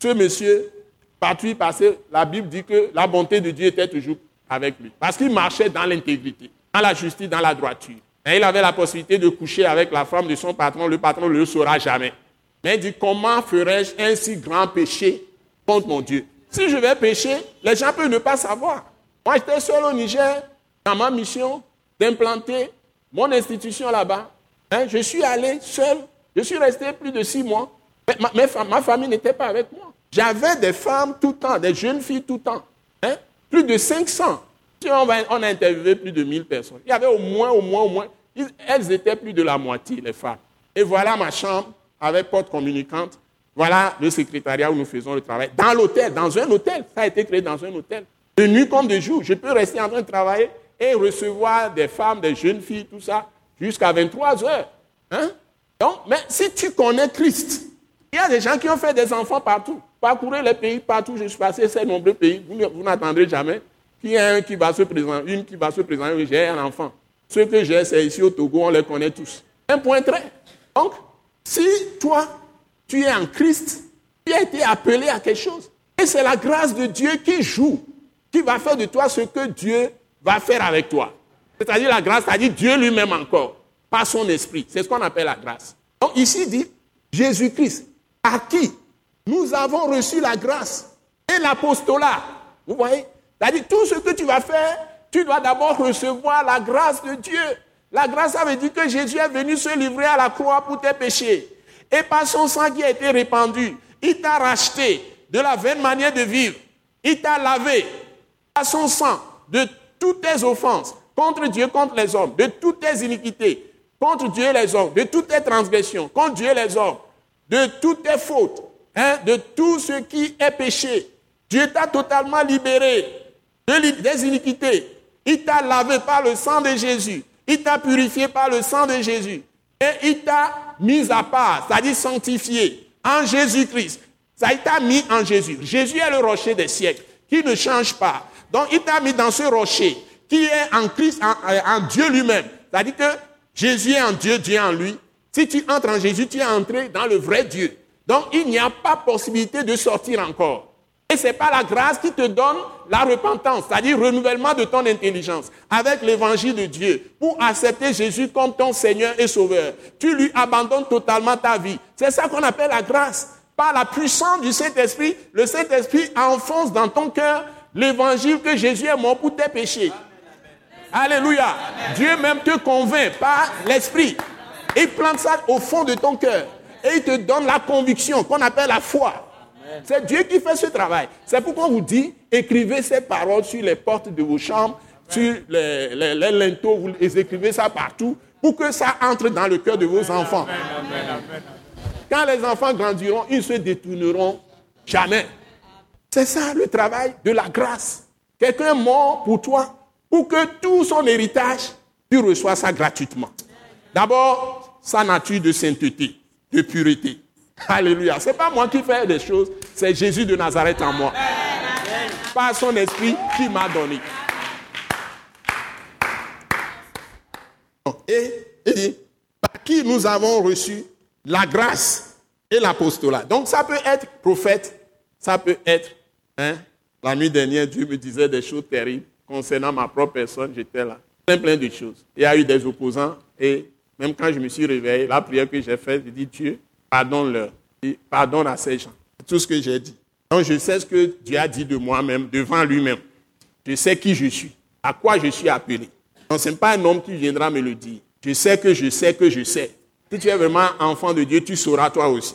ce monsieur, partout passé, la Bible dit que la bonté de Dieu était toujours avec lui. Parce qu'il marchait dans l'intégrité, dans la justice, dans la droiture. Et il avait la possibilité de coucher avec la femme de son patron, le patron ne le saura jamais. Mais il dit, comment ferais-je un si grand péché contre mon Dieu? Si je vais pécher, les gens peuvent ne pas savoir. Moi, j'étais seul au Niger, dans ma mission d'implanter mon institution là-bas. Hein, je suis allé seul. Je suis resté plus de six mois. Ma, ma famille n'était pas avec moi. J'avais des femmes tout le temps, des jeunes filles tout le temps. Hein, plus de 500. On, on a interviewé plus de 1000 personnes. Il y avait au moins, au moins, au moins. Elles étaient plus de la moitié, les femmes. Et voilà ma chambre avec porte communicante. Voilà le secrétariat où nous faisons le travail. Dans l'hôtel, dans un hôtel. Ça a été créé dans un hôtel. De nuit comme de jour. Je peux rester en train de travailler et recevoir des femmes, des jeunes filles, tout ça, jusqu'à 23 heures. Hein? Donc, mais si tu connais Christ, il y a des gens qui ont fait des enfants partout. Parcourez les pays partout. Je suis passé ces nombreux pays. Vous, n'attendrez jamais qu'il y ait un qui va se présenter, une qui va se présenter. J'ai un enfant. Ceux que j'ai, c'est ici au Togo, on les connaît tous. Un point très. Donc, si toi, tu es en Christ, tu as été appelé à quelque chose. Et c'est la grâce de Dieu qui joue, qui va faire de toi ce que Dieu va faire avec toi. C'est-à-dire la grâce, c'est-à-dire Dieu lui-même encore, par son esprit. C'est ce qu'on appelle la grâce. Donc ici dit Jésus-Christ, à qui nous avons reçu la grâce et l'apostolat. Vous voyez? C'est-à-dire tout ce que tu vas faire, tu dois d'abord recevoir la grâce de Dieu. La grâce, ça veut dire que Jésus est venu se livrer à la croix pour tes péchés. Et par son sang qui a été répandu, il t'a racheté de la vaine manière de vivre. Il t'a lavé par son sang de toutes tes offenses contre Dieu, contre les hommes, de toutes tes iniquités, contre Dieu et les hommes, de toutes tes transgressions, contre Dieu et les hommes, de toutes tes fautes, hein, de tout ce qui est péché. Dieu t'a totalement libéré des iniquités. Il t'a lavé par le sang de Jésus. Il t'a purifié par le sang de Jésus. Et il t'a mis à part, c'est-à-dire sanctifié en Jésus-Christ. Ça, il t'a mis en Jésus. Jésus est le rocher des siècles, qui ne change pas. Donc, il t'a mis dans ce rocher, qui est en Christ, en, Dieu lui-même. C'est-à-dire que Jésus est en Dieu, Dieu en lui. Si tu entres en Jésus, tu es entré dans le vrai Dieu. Donc, il n'y a pas possibilité de sortir encore. Et ce n'est pas la grâce qui te donne la repentance, c'est-à-dire renouvellement de ton intelligence avec l'évangile de Dieu pour accepter Jésus comme ton Seigneur et Sauveur. Tu lui abandonnes totalement ta vie. C'est ça qu'on appelle la grâce. Par la puissance du Saint-Esprit, le Saint-Esprit enfonce dans ton cœur l'évangile que Jésus est mort pour tes péchés. Alléluia. Dieu même te convainc par l'Esprit. Il plante ça au fond de ton cœur. Et il te donne la conviction qu'on appelle la foi. C'est Dieu qui fait ce travail. C'est pourquoi on vous dit, écrivez ces paroles sur les portes de vos chambres, sur les, les, linteaux, vous écrivez ça partout pour que ça entre dans le cœur de vos enfants. Quand les enfants grandiront, ils se détourneront jamais. C'est ça le travail de la grâce. Quelqu'un mort pour toi, pour que tout son héritage, tu reçois ça gratuitement. D'abord, sa nature de sainteté, de pureté. Alléluia. Ce n'est pas moi qui fais des choses, c'est Jésus de Nazareth en moi. Par son esprit qui m'a donné. Et il dit, par qui nous avons reçu la grâce et l'apostolat. Donc ça peut être prophète, ça peut être, hein, la nuit dernière, Dieu me disait des choses terribles concernant ma propre personne, j'étais là. Plein, plein de choses. Il y a eu des opposants et même quand je me suis réveillé, la prière que j'ai faite, j'ai dit Dieu, pardonne-leur. Pardonne à ces gens. Tout ce que j'ai dit. Donc je sais ce que Dieu a dit de moi-même, devant lui-même. Je sais qui je suis, à quoi je suis appelé. Donc ce n'est pas un homme qui viendra me le dire. Je sais que je sais que je sais. Si tu es vraiment enfant de Dieu, tu sauras toi aussi.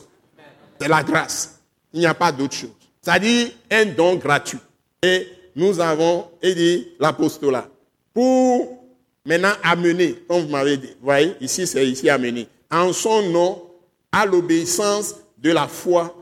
C'est la grâce. Il n'y a pas d'autre chose. C'est-à-dire un don gratuit. Et nous avons aidé l'apostolat pour maintenant amener, comme vous m'avez dit, vous voyez, ici c'est ici amener, en son nom à l'obéissance de la foi.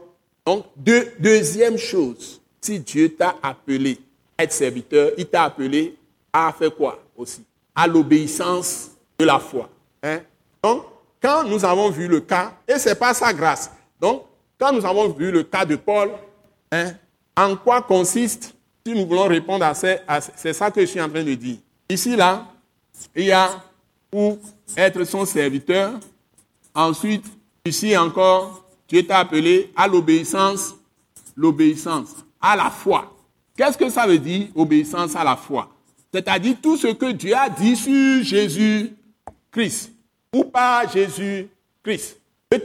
Donc, deuxième chose, si Dieu t'a appelé à être serviteur, il t'a appelé à faire quoi aussi? À l'obéissance de la foi. Hein? Donc, quand nous avons vu le cas, et ce n'est pas sa grâce, donc, quand nous avons vu le cas de Paul, hein, en quoi consiste, si nous voulons répondre à ça, c'est ça que je suis en train de dire. Ici, là, il y a pour être son serviteur, ensuite Ici encore, Dieu t'a appelé à l'obéissance, l'obéissance, à la foi. Qu'est-ce que ça veut dire, obéissance à la foi? C'est-à-dire tout ce que Dieu a dit sur Jésus-Christ ou pas Jésus-Christ. Le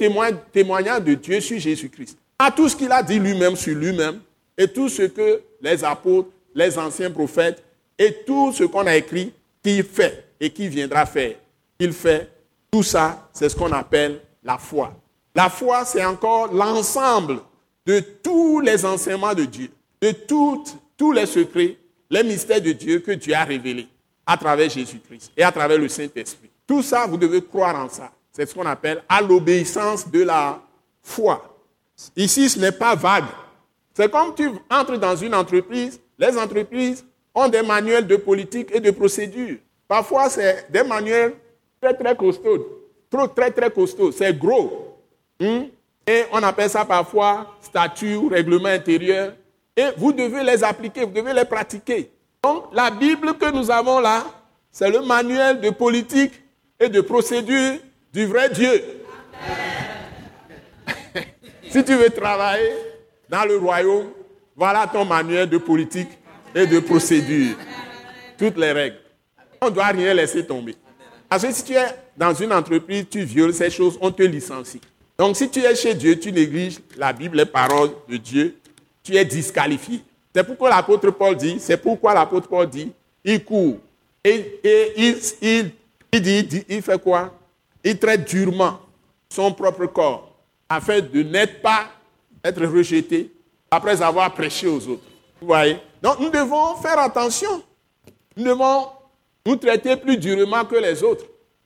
témoignage de Dieu sur Jésus-Christ. À tout ce qu'il a dit lui-même sur lui-même, Et tout ce que les apôtres, les anciens prophètes et tout ce qu'on a écrit, qu'il fait et qui viendra faire, il fait, tout ça, c'est ce qu'on appelle la foi. La foi, c'est encore l'ensemble de tous les enseignements de Dieu, de tous les secrets, les mystères de Dieu que Dieu a révélés à travers Jésus-Christ et à travers le Saint-Esprit. Tout ça, vous devez croire en ça. C'est ce qu'on appelle à l'obéissance de la foi. Ici, ce n'est pas vague. C'est comme tu entres dans une entreprise, les entreprises ont des manuels de politique et de procédure. Parfois, c'est des manuels très, très costauds. Très, très costauds. C'est gros. Hmm? Et on appelle ça parfois statut règlement intérieur. Et vous devez les appliquer, vous devez les pratiquer. Donc, la Bible que nous avons là, c'est le manuel de politique et de procédure du vrai Dieu. si tu veux travailler dans le royaume, voilà ton manuel de politique et de procédure. Toutes les règles. On ne doit rien laisser tomber. Parce que si tu es dans une entreprise, tu violes ces choses, on te licencie. Donc si tu es chez Dieu, tu négliges la Bible, les paroles de Dieu, tu es disqualifié. C'est pourquoi l'apôtre Paul dit, c'est pourquoi l'apôtre Paul dit, il court. Et, il, il, dit, il fait quoi? Il traite durement son propre corps afin de n'être pas, être rejeté après avoir prêché aux autres. Vous voyez? Donc nous devons faire attention. Nous devons nous traiter plus durement que les autres.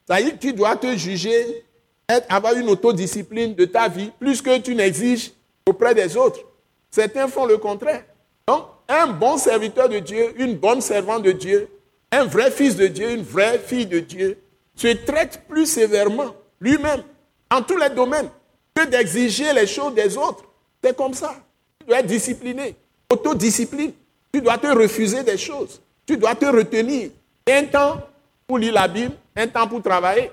C'est-à-dire que tu dois te juger, avoir une autodiscipline de ta vie, plus que tu n'exiges auprès des autres. Certains font le contraire. Donc, un bon serviteur de Dieu, une bonne servante de Dieu, un vrai fils de Dieu, une vraie fille de Dieu, se traite plus sévèrement lui-même, en tous les domaines, que d'exiger les choses des autres. C'est comme ça. Tu dois être discipliné, autodiscipline. Tu dois te refuser des choses. Tu dois te retenir. Un temps pour lire la Bible, un temps pour travailler.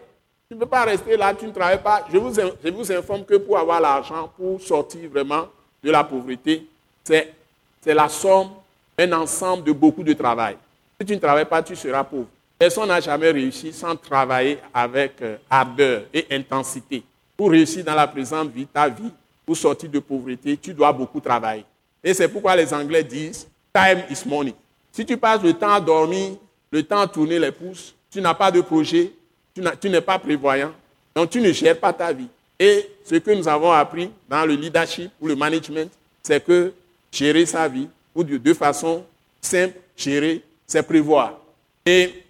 Tu ne peux pas rester là, tu ne travailles pas. Je vous, je vous informe que pour avoir l'argent, pour sortir vraiment de la pauvreté, c'est la somme, un ensemble de beaucoup de travail. Si tu ne travailles pas, tu seras pauvre. Personne n'a jamais réussi sans travailler avec euh, ardeur et intensité. Pour réussir dans la présente vie, ta vie, pour sortir de pauvreté, tu dois beaucoup travailler. Et c'est pourquoi les Anglais disent time is money. Si tu passes le temps à dormir, le temps à tourner les pouces, tu n'as pas de projet, tu n'es pas prévoyant, donc tu ne gères pas ta vie. Et ce que nous avons appris dans le leadership ou le management, c'est que gérer sa vie, ou de, façon simple, gérer, c'est prévoir. Et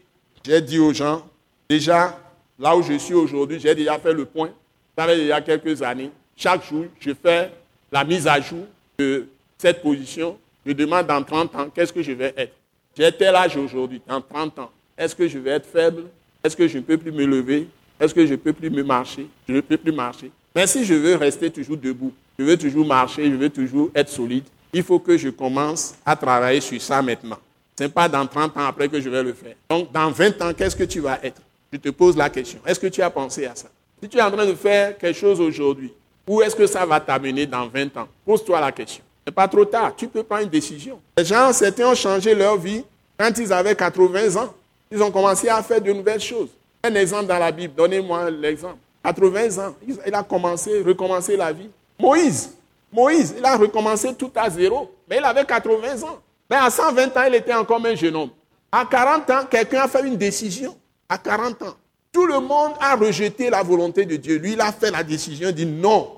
j'ai dit aux gens, déjà, là où je suis aujourd'hui, j'ai déjà fait le point. Ça fait déjà quelques années. Chaque jour, je fais la mise à jour de cette position. Je demande dans 30 ans, qu'est-ce que je vais être? J'ai tel âge aujourd'hui, dans 30 ans. Est-ce que je vais être faible? Est-ce que je ne peux plus me lever? Est-ce que je ne peux plus me marcher? Je ne peux plus marcher. Mais si je veux rester toujours debout, je veux toujours marcher, je veux toujours être solide, il faut que je commence à travailler sur ça maintenant. Ce n'est pas dans 30 ans après que je vais le faire. Donc, dans 20 ans, qu'est-ce que tu vas être? Je te pose la question. Est-ce que tu as pensé à ça? Si tu es en train de faire quelque chose aujourd'hui, où est-ce que ça va t'amener dans 20 ans? Pose-toi la question. Ce n'est pas trop tard. Tu peux prendre une décision. Les gens, certains ont changé leur vie quand ils avaient 80 ans. Ils ont commencé à faire de nouvelles choses. Un exemple dans la Bible, donnez-moi l'exemple. 80 ans, il a commencé, recommencé la vie. Moïse, Moïse, il a recommencé tout à zéro, mais il avait 80 ans. Mais à 120 ans, il était encore un jeune homme. À 40 ans, quelqu'un a fait une décision. À 40 ans, tout le monde a rejeté la volonté de Dieu. Lui, il a fait la décision, il dit non.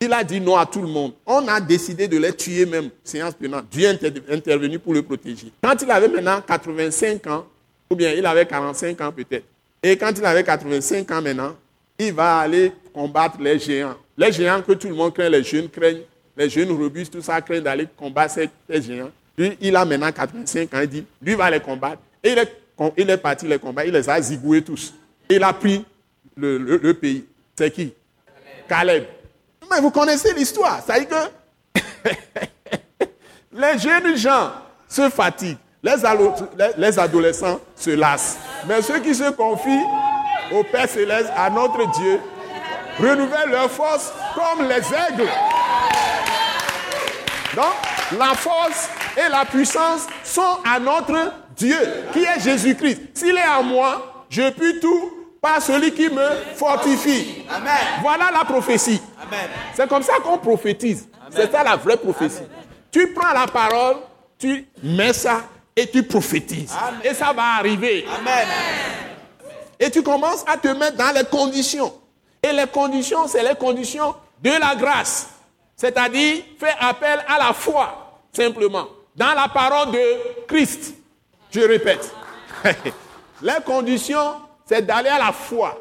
Il a dit non à tout le monde. On a décidé de les tuer même, séance pénale. Dieu est intervenu pour le protéger. Quand il avait maintenant 85 ans, ou bien il avait 45 ans peut-être, et quand il avait 85 ans maintenant, il va aller combattre les géants. Les géants que tout le monde craint, les jeunes craignent, les jeunes robustes, tout ça craignent d'aller combattre ces géants. Lui, il a maintenant 85 ans, il dit, lui va les combattre. Et il est, il est parti les combattre, il les a zigoués tous. Il a pris le, le, pays. C'est qui? Caleb. Mais vous connaissez l'histoire. Ça veut dire que les jeunes gens se fatiguent. Les, les adolescents se lassent. Mais ceux qui se confient au Père Céleste, à notre Dieu, renouvellent leur force comme les aigles. Donc, la force et la puissance sont à notre Dieu, qui est Jésus-Christ. S'il est à moi, je puis tout par celui qui me fortifie. Voilà la prophétie. C'est comme ça qu'on prophétise. C'est ça la vraie prophétie. tu prends la parole, tu mets ça et tu prophétises. Et ça va arriver. Amen. Et tu commences à te mettre dans les conditions. Et les conditions, c'est les conditions de la grâce. C'est-à-dire, fais appel à la foi, simplement, dans la parole de Christ. Je répète. les conditions, c'est d'aller à la foi,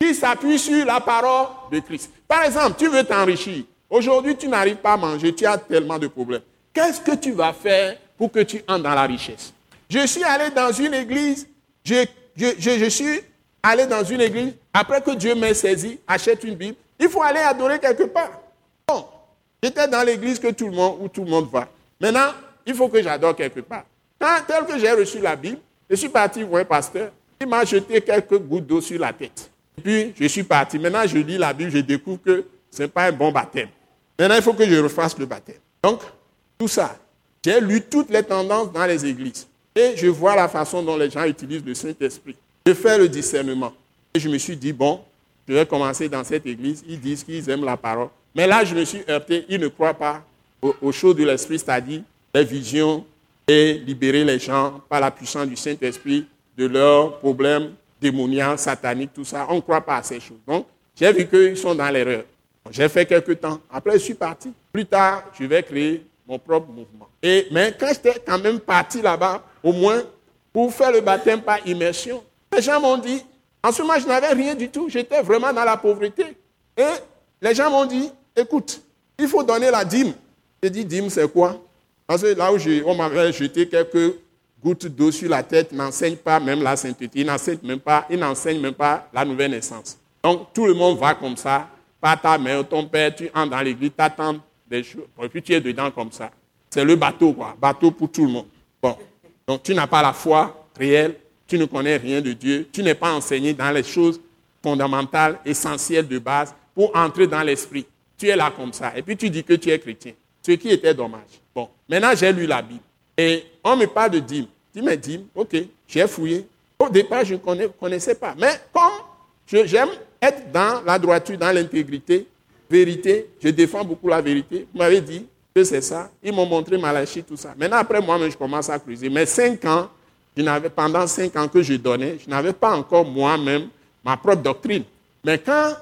qui s'appuie sur la parole de Christ. Par exemple, tu veux t'enrichir. Aujourd'hui, tu n'arrives pas à manger, tu as tellement de problèmes. Qu'est-ce que tu vas faire pour que tu entres dans la richesse Je suis allé dans une église, je, suis allé dans une église, après que Dieu m'ait saisi, achète une Bible, il faut aller adorer quelque part. Bon, j'étais dans l'église que tout le monde, où tout le monde va. Maintenant, il faut que j'adore quelque part. Quand, tel que j'ai reçu la Bible, je suis parti voir un pasteur, il m'a jeté quelques gouttes d'eau sur la tête. Et puis, je suis parti. Maintenant, je lis la Bible, je découvre que ce n'est pas un bon baptême. Maintenant, il faut que je refasse le baptême. Donc, tout ça, j'ai lu toutes les tendances dans les églises. Et je vois la façon dont les gens utilisent le Saint-Esprit. Je fais le discernement. Et je me suis dit, bon, je vais commencer dans cette église. Ils disent qu'ils aiment la parole. Mais là, je me suis heurté. Ils ne croient pas aux, choses de l'Esprit, c'est-à-dire les visions et libérer les gens par la puissance du Saint-Esprit de leurs problèmes démoniaques, sataniques, tout ça. On ne croit pas à ces choses. Donc, j'ai vu qu'ils sont dans l'erreur. J'ai fait quelques temps. Après, je suis parti. Plus tard, je vais créer mon propre mouvement. Et, mais quand j'étais quand même parti là-bas, au moins pour faire le baptême par immersion, les gens m'ont dit, en ce moment, je n'avais rien du tout. J'étais vraiment dans la pauvreté. Et les gens m'ont dit, écoute, il faut donner la dîme. J'ai dit, dîme, c'est quoi? Parce que là où on m'avait jeté quelques gouttes d'eau sur la tête, n'enseigne pas même la sainteté, il n'enseigne même pas, il n'enseigne même pas la nouvelle naissance. Donc tout le monde va comme ça, pas ta mère, ton père, tu entres dans l'église, t'attends et puis tu es dedans comme ça. C'est le bateau, quoi, bateau pour tout le monde. Bon, donc tu n'as pas la foi réelle, tu ne connais rien de Dieu, tu n'es pas enseigné dans les choses fondamentales, essentielles de base pour entrer dans l'esprit. Tu es là comme ça, et puis tu dis que tu es chrétien, ce qui était dommage. Bon, maintenant j'ai lu la Bible, et on me parle de dîme. Dis, mais dîme, ok, j'ai fouillé. Au départ, je ne connaissais pas, mais comme j'aime être dans la droiture, dans l'intégrité, vérité, je défends beaucoup la vérité. Vous m'avez dit que c'est ça. Ils m'ont montré Malachie, tout ça. Maintenant, après moi je commence à creuser. Mais cinq ans, pendant cinq ans que je donnais, je n'avais pas encore moi-même ma propre doctrine. Mais quand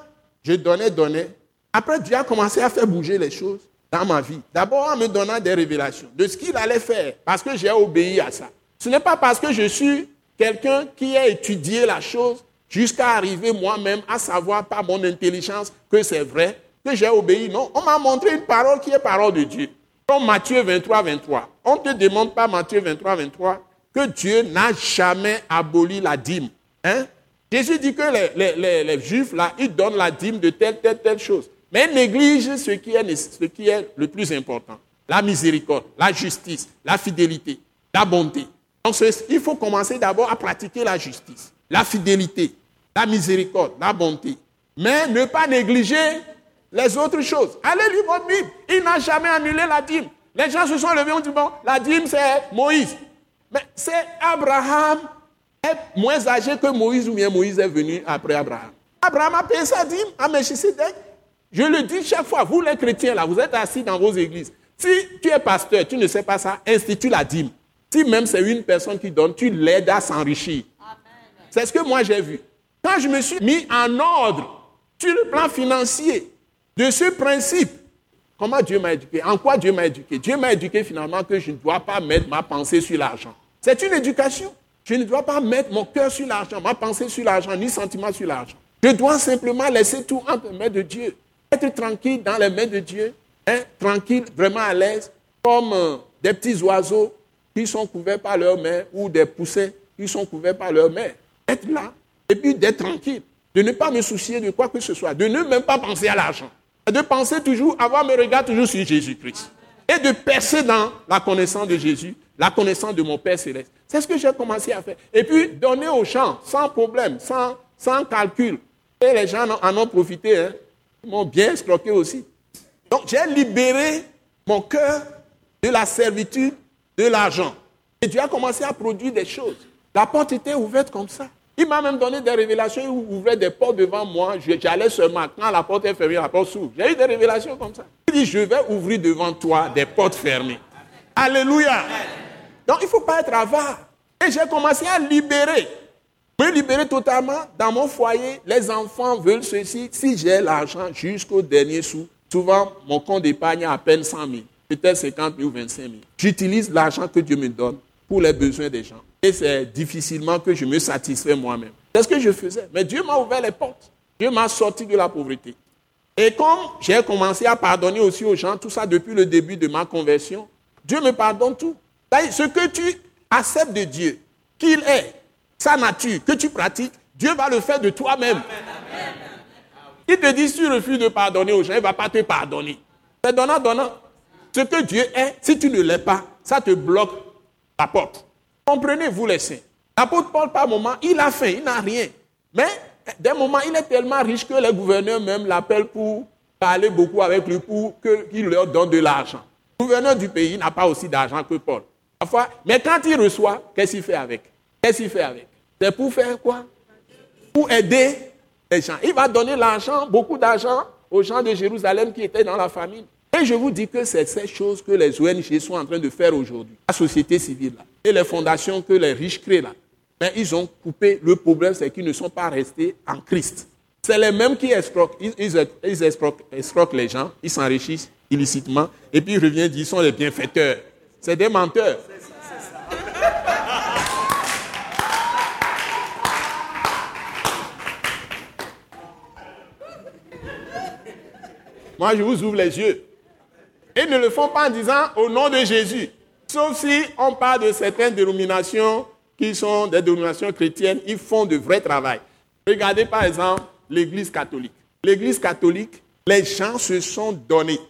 je donnais, donnais, après Dieu a commencé à faire bouger les choses dans ma vie. D'abord en me donnant des révélations de ce qu'il allait faire, parce que j'ai obéi à ça. Ce n'est pas parce que je suis quelqu'un qui a étudié la chose jusqu'à arriver moi-même à savoir par mon intelligence que c'est vrai, que j'ai obéi. Non, on m'a montré une parole qui est parole de Dieu. Comme Matthieu 23, 23. On ne te demande pas Matthieu 23, 23 que Dieu n'a jamais aboli la dîme. Hein? Jésus dit que les, Juifs, là, ils donnent la dîme de telle, telle, telle chose. Mais ils négligent ce qui, est, ce qui est le plus important. La miséricorde, la justice, la fidélité, la bonté. Donc, il faut commencer d'abord à pratiquer la justice, la fidélité, la miséricorde, la bonté. Mais ne pas négliger les autres choses. Allez lire votre Bible. Il n'a jamais annulé la dîme. Les gens se sont levés ont dit, bon, la dîme, c'est Moïse. Mais c'est Abraham est moins âgé que Moïse ou bien Moïse est venu après Abraham. Abraham a payé sa dîme à Melchisedec. Je le dis chaque fois, vous les chrétiens là, vous êtes assis dans vos églises. Si tu es pasteur, tu ne sais pas ça, institue la dîme. Si même c'est une personne qui donne, tu l'aides à s'enrichir. C'est ce que moi j'ai vu. Quand je me suis mis en ordre sur le plan financier de ce principe, comment Dieu m'a éduqué? En quoi Dieu m'a éduqué? Dieu m'a éduqué finalement que je ne dois pas mettre ma pensée sur l'argent. C'est une éducation. Je ne dois pas mettre mon cœur sur l'argent, ma pensée sur l'argent, ni sentiment sur l'argent. Je dois simplement laisser tout entre les mains de Dieu. Être tranquille dans les mains de Dieu, hein, tranquille, vraiment à l'aise, comme euh, des petits oiseaux qui sont couverts par leur mère ou des poussins qui sont couverts par leur mère. Être là et puis d'être tranquille, de ne pas me soucier de quoi que ce soit, de ne même pas penser à l'argent, de penser toujours, avoir mes regards toujours sur Jésus-Christ et de percer dans la connaissance de Jésus, la connaissance de mon Père céleste. C'est ce que j'ai commencé à faire. Et puis donner aux gens sans problème, sans, sans calcul. Et les gens en ont profité. Hein. Ils m'ont bien escroqué aussi. Donc j'ai libéré mon cœur de la servitude de l'argent. Et Dieu a commencé à produire des choses. La porte était ouverte comme ça. Il m'a même donné des révélations, il ouvrait des portes devant moi. J'allais seulement, quand la porte est fermée, la porte s'ouvre. J'ai eu des révélations comme ça. Il dit, je vais ouvrir devant toi des portes fermées. Alléluia. Donc il ne faut pas être avare. Et j'ai commencé à libérer. Me libérer totalement. Dans mon foyer, les enfants veulent ceci. Si j'ai l'argent jusqu'au dernier sou, souvent mon compte d'épargne a à peine 100 000, peut-être 50 000 ou 25 000. J'utilise l'argent que Dieu me donne pour les besoins des gens. Et c'est difficilement que je me satisfais moi-même. C'est ce que je faisais. Mais Dieu m'a ouvert les portes. Dieu m'a sorti de la pauvreté. Et comme j'ai commencé à pardonner aussi aux gens, tout ça depuis le début de ma conversion, Dieu me pardonne tout. Ce que tu acceptes de Dieu, qu'il est, sa nature, que tu pratiques, Dieu va le faire de toi-même. Il te dit, si tu refuses de pardonner aux gens, il ne va pas te pardonner. C'est donnant, donnant. Ce que Dieu est, si tu ne l'es pas, ça te bloque porte. Comprenez-vous les saints? L'apôtre Paul, par moment, il a faim, il n'a rien. Mais d'un moment, il est tellement riche que les gouverneurs même l'appellent pour parler beaucoup avec lui, pour qu'il leur donne de l'argent. Le gouverneur du pays n'a pas aussi d'argent que Paul. Parfois, mais quand il reçoit, qu'est-ce qu'il fait avec? Qu'est-ce qu'il fait avec? C'est pour faire quoi? Pour aider les gens. Il va donner l'argent, beaucoup d'argent aux gens de Jérusalem qui étaient dans la famine. Et je vous dis que c'est ces choses que les ONG sont en train de faire aujourd'hui. La société civile là, et les fondations que les riches créent là. Mais ils ont coupé. Le problème, c'est qu'ils ne sont pas restés en Christ. C'est les mêmes qui escroquent. Ils, escroquent, les gens, ils s'enrichissent illicitement, et puis ils reviennent, ils sont les bienfaiteurs. C'est des menteurs. Moi, je vous ouvre les yeux. Ils ne le font pas en disant au nom de Jésus. Sauf si on parle de certaines dénominations qui sont des dénominations chrétiennes, ils font de vrai travail. Regardez par exemple l'Église catholique. L'Église catholique, les gens se sont donnés,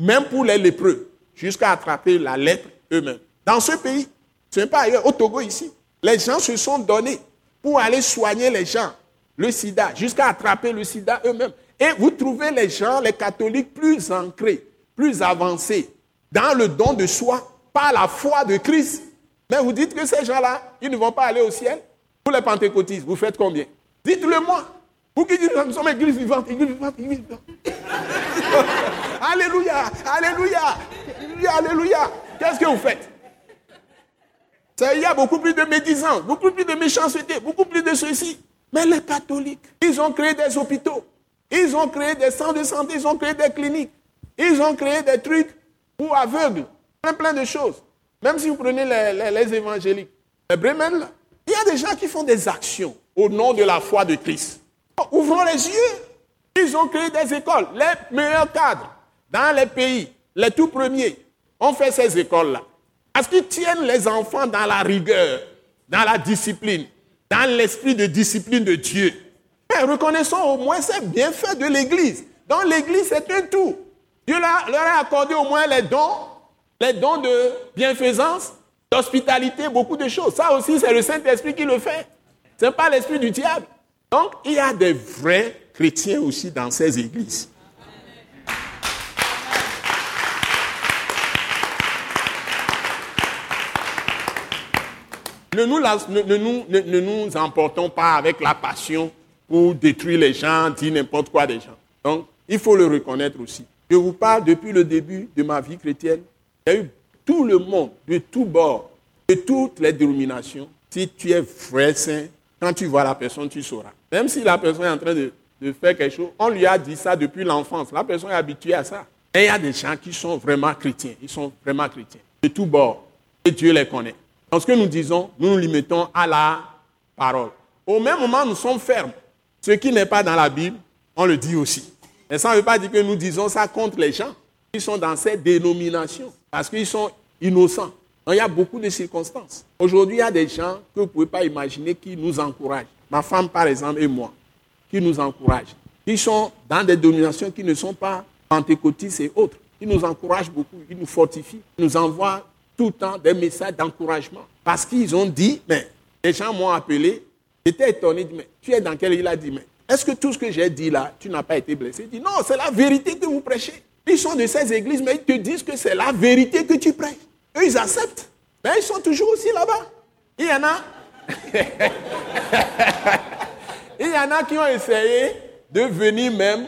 même pour les lépreux, jusqu'à attraper la lettre eux-mêmes. Dans ce pays, ce n'est pas ailleurs, au Togo ici, les gens se sont donnés pour aller soigner les gens, le sida, jusqu'à attraper le sida eux-mêmes. Et vous trouvez les gens, les catholiques, plus ancrés, plus avancés dans le don de soi par la foi de Christ mais vous dites que ces gens-là, ils ne vont pas aller au ciel Pour les pentecôtistes, vous faites combien? Dites-le moi. Vous qui dites, nous sommes église vivante, église vivante, église vivante. alléluia, alléluia, alléluia. Qu'est-ce que vous faites? Il y a beaucoup plus de médisance, beaucoup plus de méchanceté, beaucoup plus de ceci. Mais les catholiques, ils ont créé des hôpitaux, ils ont créé des centres de santé, ils ont créé des cliniques, ils ont créé des trucs pour aveugles, plein de choses. Même si vous prenez les, évangéliques, les Bremen, il y a des gens qui font des actions au nom de la foi de Christ. Ouvrons les yeux. Ils ont créé des écoles. Les meilleurs cadres dans les pays, les tout premiers, ont fait ces écoles-là. Parce qu'ils tiennent les enfants dans la rigueur, dans la discipline, dans l'esprit de discipline de Dieu. Mais reconnaissons au moins ces bienfaits de l'Église. Dans l'Église, c'est un tout. Dieu leur a accordé au moins les dons les dons de bienfaisance, d'hospitalité, beaucoup de choses. Ça aussi, c'est le Saint-Esprit qui le fait. Ce n'est pas l'esprit du diable. Donc, il y a des vrais chrétiens aussi dans ces églises. Ne nous, ne, nous, emportons pas avec la passion pour détruire les gens, dire n'importe quoi des gens. Donc, il faut le reconnaître aussi. Je vous parle depuis le début de ma vie chrétienne. Il y a eu tout le monde, de tous bords, de toutes les dénominations. Si tu es vrai saint, quand tu vois la personne, tu sauras. Même si la personne est en train de, faire quelque chose, on lui a dit ça depuis l'enfance. La personne est habituée à ça. Et il y a des gens qui sont vraiment chrétiens. Ils sont vraiment chrétiens. De tous bords. Et Dieu les connaît. Dans ce que nous disons, nous nous limitons à la parole. Au même moment, nous sommes fermes. Ce qui n'est pas dans la Bible, on le dit aussi. Mais ça ne veut pas dire que nous disons ça contre les gens qui sont dans cette dénomination. Parce qu'ils sont innocents. il y a beaucoup de circonstances. Aujourd'hui, il y a des gens que vous ne pouvez pas imaginer qui nous encouragent. Ma femme, par exemple, et moi, qui nous encouragent. Ils sont dans des dénominations qui ne sont pas pentecôtistes et autres. Ils nous encouragent beaucoup, ils nous fortifient, ils nous envoient tout le temps des messages d'encouragement. Parce qu'ils ont dit, mais les gens m'ont appelé, j'étais étonné, mais tu es dans quel Il a dit, mais est-ce que tout ce que j'ai dit là, tu n'as pas été blessé? Non, c'est la vérité que vous prêchez. Ils sont de ces églises, mais ils te disent que c'est la vérité que tu prêches. Eux, ils acceptent. Mais ils sont toujours aussi là-bas. Il y en a. Il y en a qui ont essayé de venir même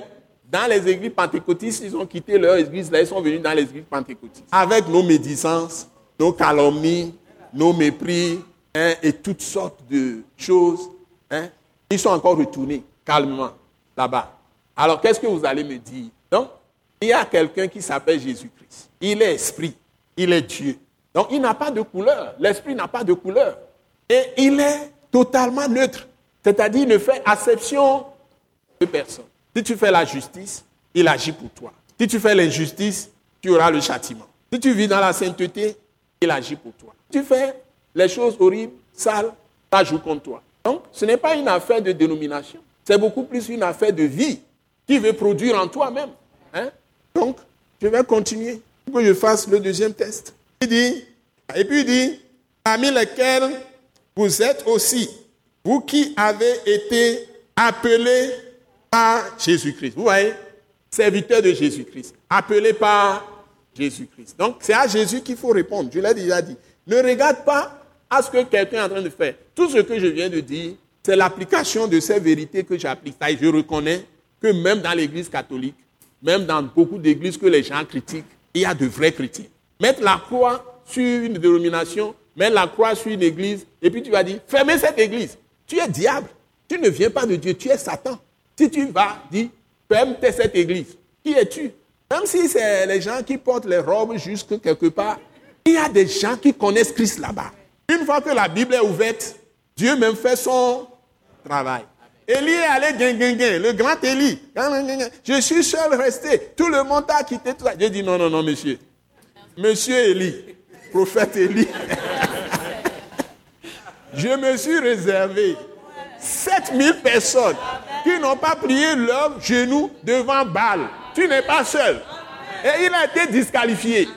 dans les églises pentecôtistes. Ils ont quitté leur église, là, ils sont venus dans les églises pentecôtistes. Avec nos médisances, nos calomnies, nos mépris hein, et toutes sortes de choses, hein, ils sont encore retournés calmement là-bas. Alors qu'est-ce que vous allez me dire? Donc, il y a quelqu'un qui s'appelle Jésus-Christ. Il est esprit, il est Dieu. Donc, il n'a pas de couleur. L'esprit n'a pas de couleur. Et il est totalement neutre. C'est-à-dire, il ne fait acception de personne. Si tu fais la justice, il agit pour toi. Si tu fais l'injustice, tu auras le châtiment. Si tu vis dans la sainteté, il agit pour toi. Si tu fais les choses horribles, sales, il joue contre toi. Donc, ce n'est pas une affaire de dénomination. C'est beaucoup plus une affaire de vie qui veut produire en toi-même. Hein? Donc, je vais continuer pour que je fasse le deuxième test. Il dit, et puis il dit, parmi lesquels vous êtes aussi, vous qui avez été appelés par Jésus-Christ. Vous voyez, serviteur de Jésus-Christ, appelé par Jésus-Christ. Donc, c'est à Jésus qu'il faut répondre. Je l'ai déjà dit. Ne regarde pas à ce que quelqu'un est en train de faire. Tout ce que je viens de dire, c'est l'application de ces vérités que j'applique. Je reconnais que même dans l'Église catholique, même dans beaucoup d'églises que les gens critiquent, il y a de vrais chrétiens. Mettre la croix sur une dénomination, mettre la croix sur une église, et puis tu vas dire, fermez cette église. Tu es diable. Tu ne viens pas de Dieu, tu es Satan. Si tu vas dire, ferme cette église, qui es-tu? Même si c'est les gens qui portent les robes jusque quelque part, il y a des gens qui connaissent Christ là-bas. Une fois que la Bible est ouverte, Dieu même fait son travail. Élie est allé le grand Élie. Je suis seul resté. Tout le monde a quitté. Tout J'ai dit non, non, non, monsieur. Monsieur Élie, prophète Élie. Je me suis réservé 7000 personnes qui n'ont pas plié leurs genoux devant Baal. Tu n'es pas seul. Et il a été disqualifié.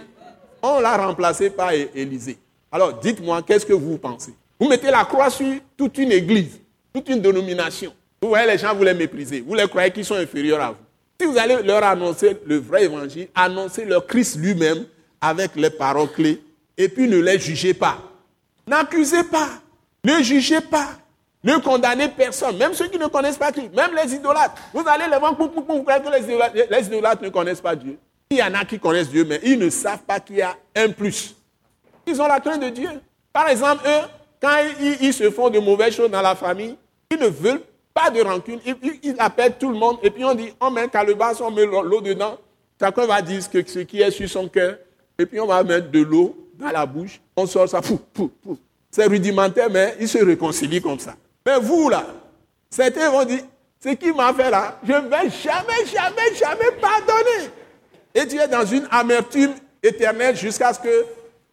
On l'a remplacé par Élisée. Alors dites-moi, qu'est-ce que vous pensez? Vous mettez la croix sur toute une église, toute une dénomination. Vous voyez, les gens, vous les méprisez. Vous les croyez qu'ils sont inférieurs à vous. Si vous allez leur annoncer le vrai évangile, annoncez leur Christ lui-même avec les paroles clés, et puis ne les jugez pas. N'accusez pas. Ne jugez pas. Ne condamnez personne, même ceux qui ne connaissent pas Christ, même les idolâtres. Vous allez les voir, vous croyez que les idolâtres, ne connaissent pas Dieu. Il y en a qui connaissent Dieu, mais ils ne savent pas qu'il y a un plus. Ils ont la crainte de Dieu. Par exemple, eux, quand ils, se font de mauvaises choses dans la famille, ils ne veulent pas de rancune. Ils, appellent tout le monde et puis on dit, on met un calebasse, on met l'eau dedans. Chacun va dire ce, qui est sur son cœur. Et puis on va mettre de l'eau dans la bouche. On sort ça. C'est rudimentaire, mais ils se réconcilient comme ça. Mais vous, là, certains vont dire, ce qui m'a fait là, je ne vais jamais, jamais, jamais pardonner. Et tu es dans une amertume éternelle jusqu'à ce que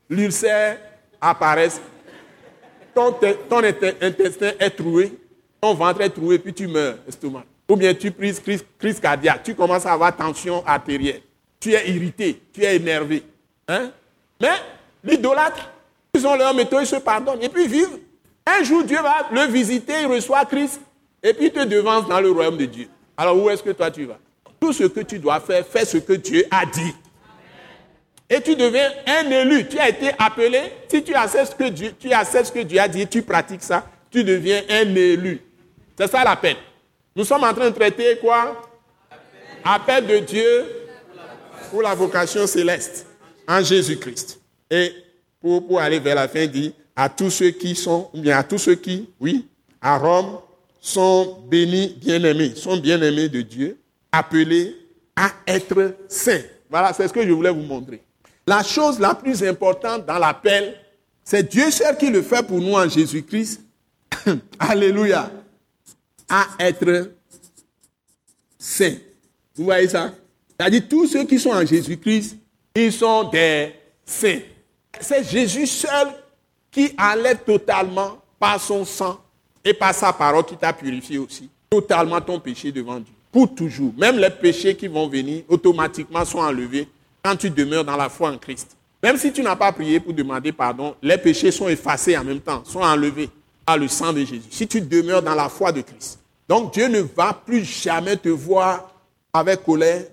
l'ulcère apparaisse. Ton, intestin est troué, ton ventre est troué, puis tu meurs, estomac. Ou bien tu prises crise, cardiaque, tu commences à avoir tension artérielle. Tu es irrité, tu es énervé. Hein? Mais l'idolâtre, ils ont leur méthode, ils se pardonnent et puis vivent un jour, Dieu va le visiter, il reçoit Christ, et puis il te devance dans le royaume de Dieu. Alors où est-ce que toi tu vas? Tout ce que tu dois faire, fais ce que Dieu a dit. Et tu deviens un élu. Tu as été appelé. Si tu acceptes ce que Dieu, tu ce que Dieu a dit, tu pratiques ça, tu deviens un élu. C'est ça l'appel. Nous sommes en train de traiter quoi? Appel de Dieu pour la vocation céleste en Jésus-Christ. Et pour, pour aller vers la fin, il dit à tous ceux qui sont, bien à tous ceux qui, oui, à Rome, sont bénis, bien-aimés, sont bien-aimés de Dieu, appelés à être saints. Voilà, c'est ce que je voulais vous montrer. La chose la plus importante dans l'appel, c'est Dieu seul qui le fait pour nous en Jésus-Christ. Alléluia. À être saints. Vous voyez ça? C'est-à-dire tous ceux qui sont en Jésus-Christ, ils sont des saints. C'est Jésus seul qui enlève totalement par son sang et par sa parole qui t'a purifié aussi, totalement ton péché devant Dieu. Pour toujours. Même les péchés qui vont venir automatiquement sont enlevés quand tu demeures dans la foi en Christ. Même si tu n'as pas prié pour demander pardon, les péchés sont effacés en même temps, sont enlevés par le sang de Jésus. Si tu demeures dans la foi de Christ. Donc Dieu ne va plus jamais te voir avec colère.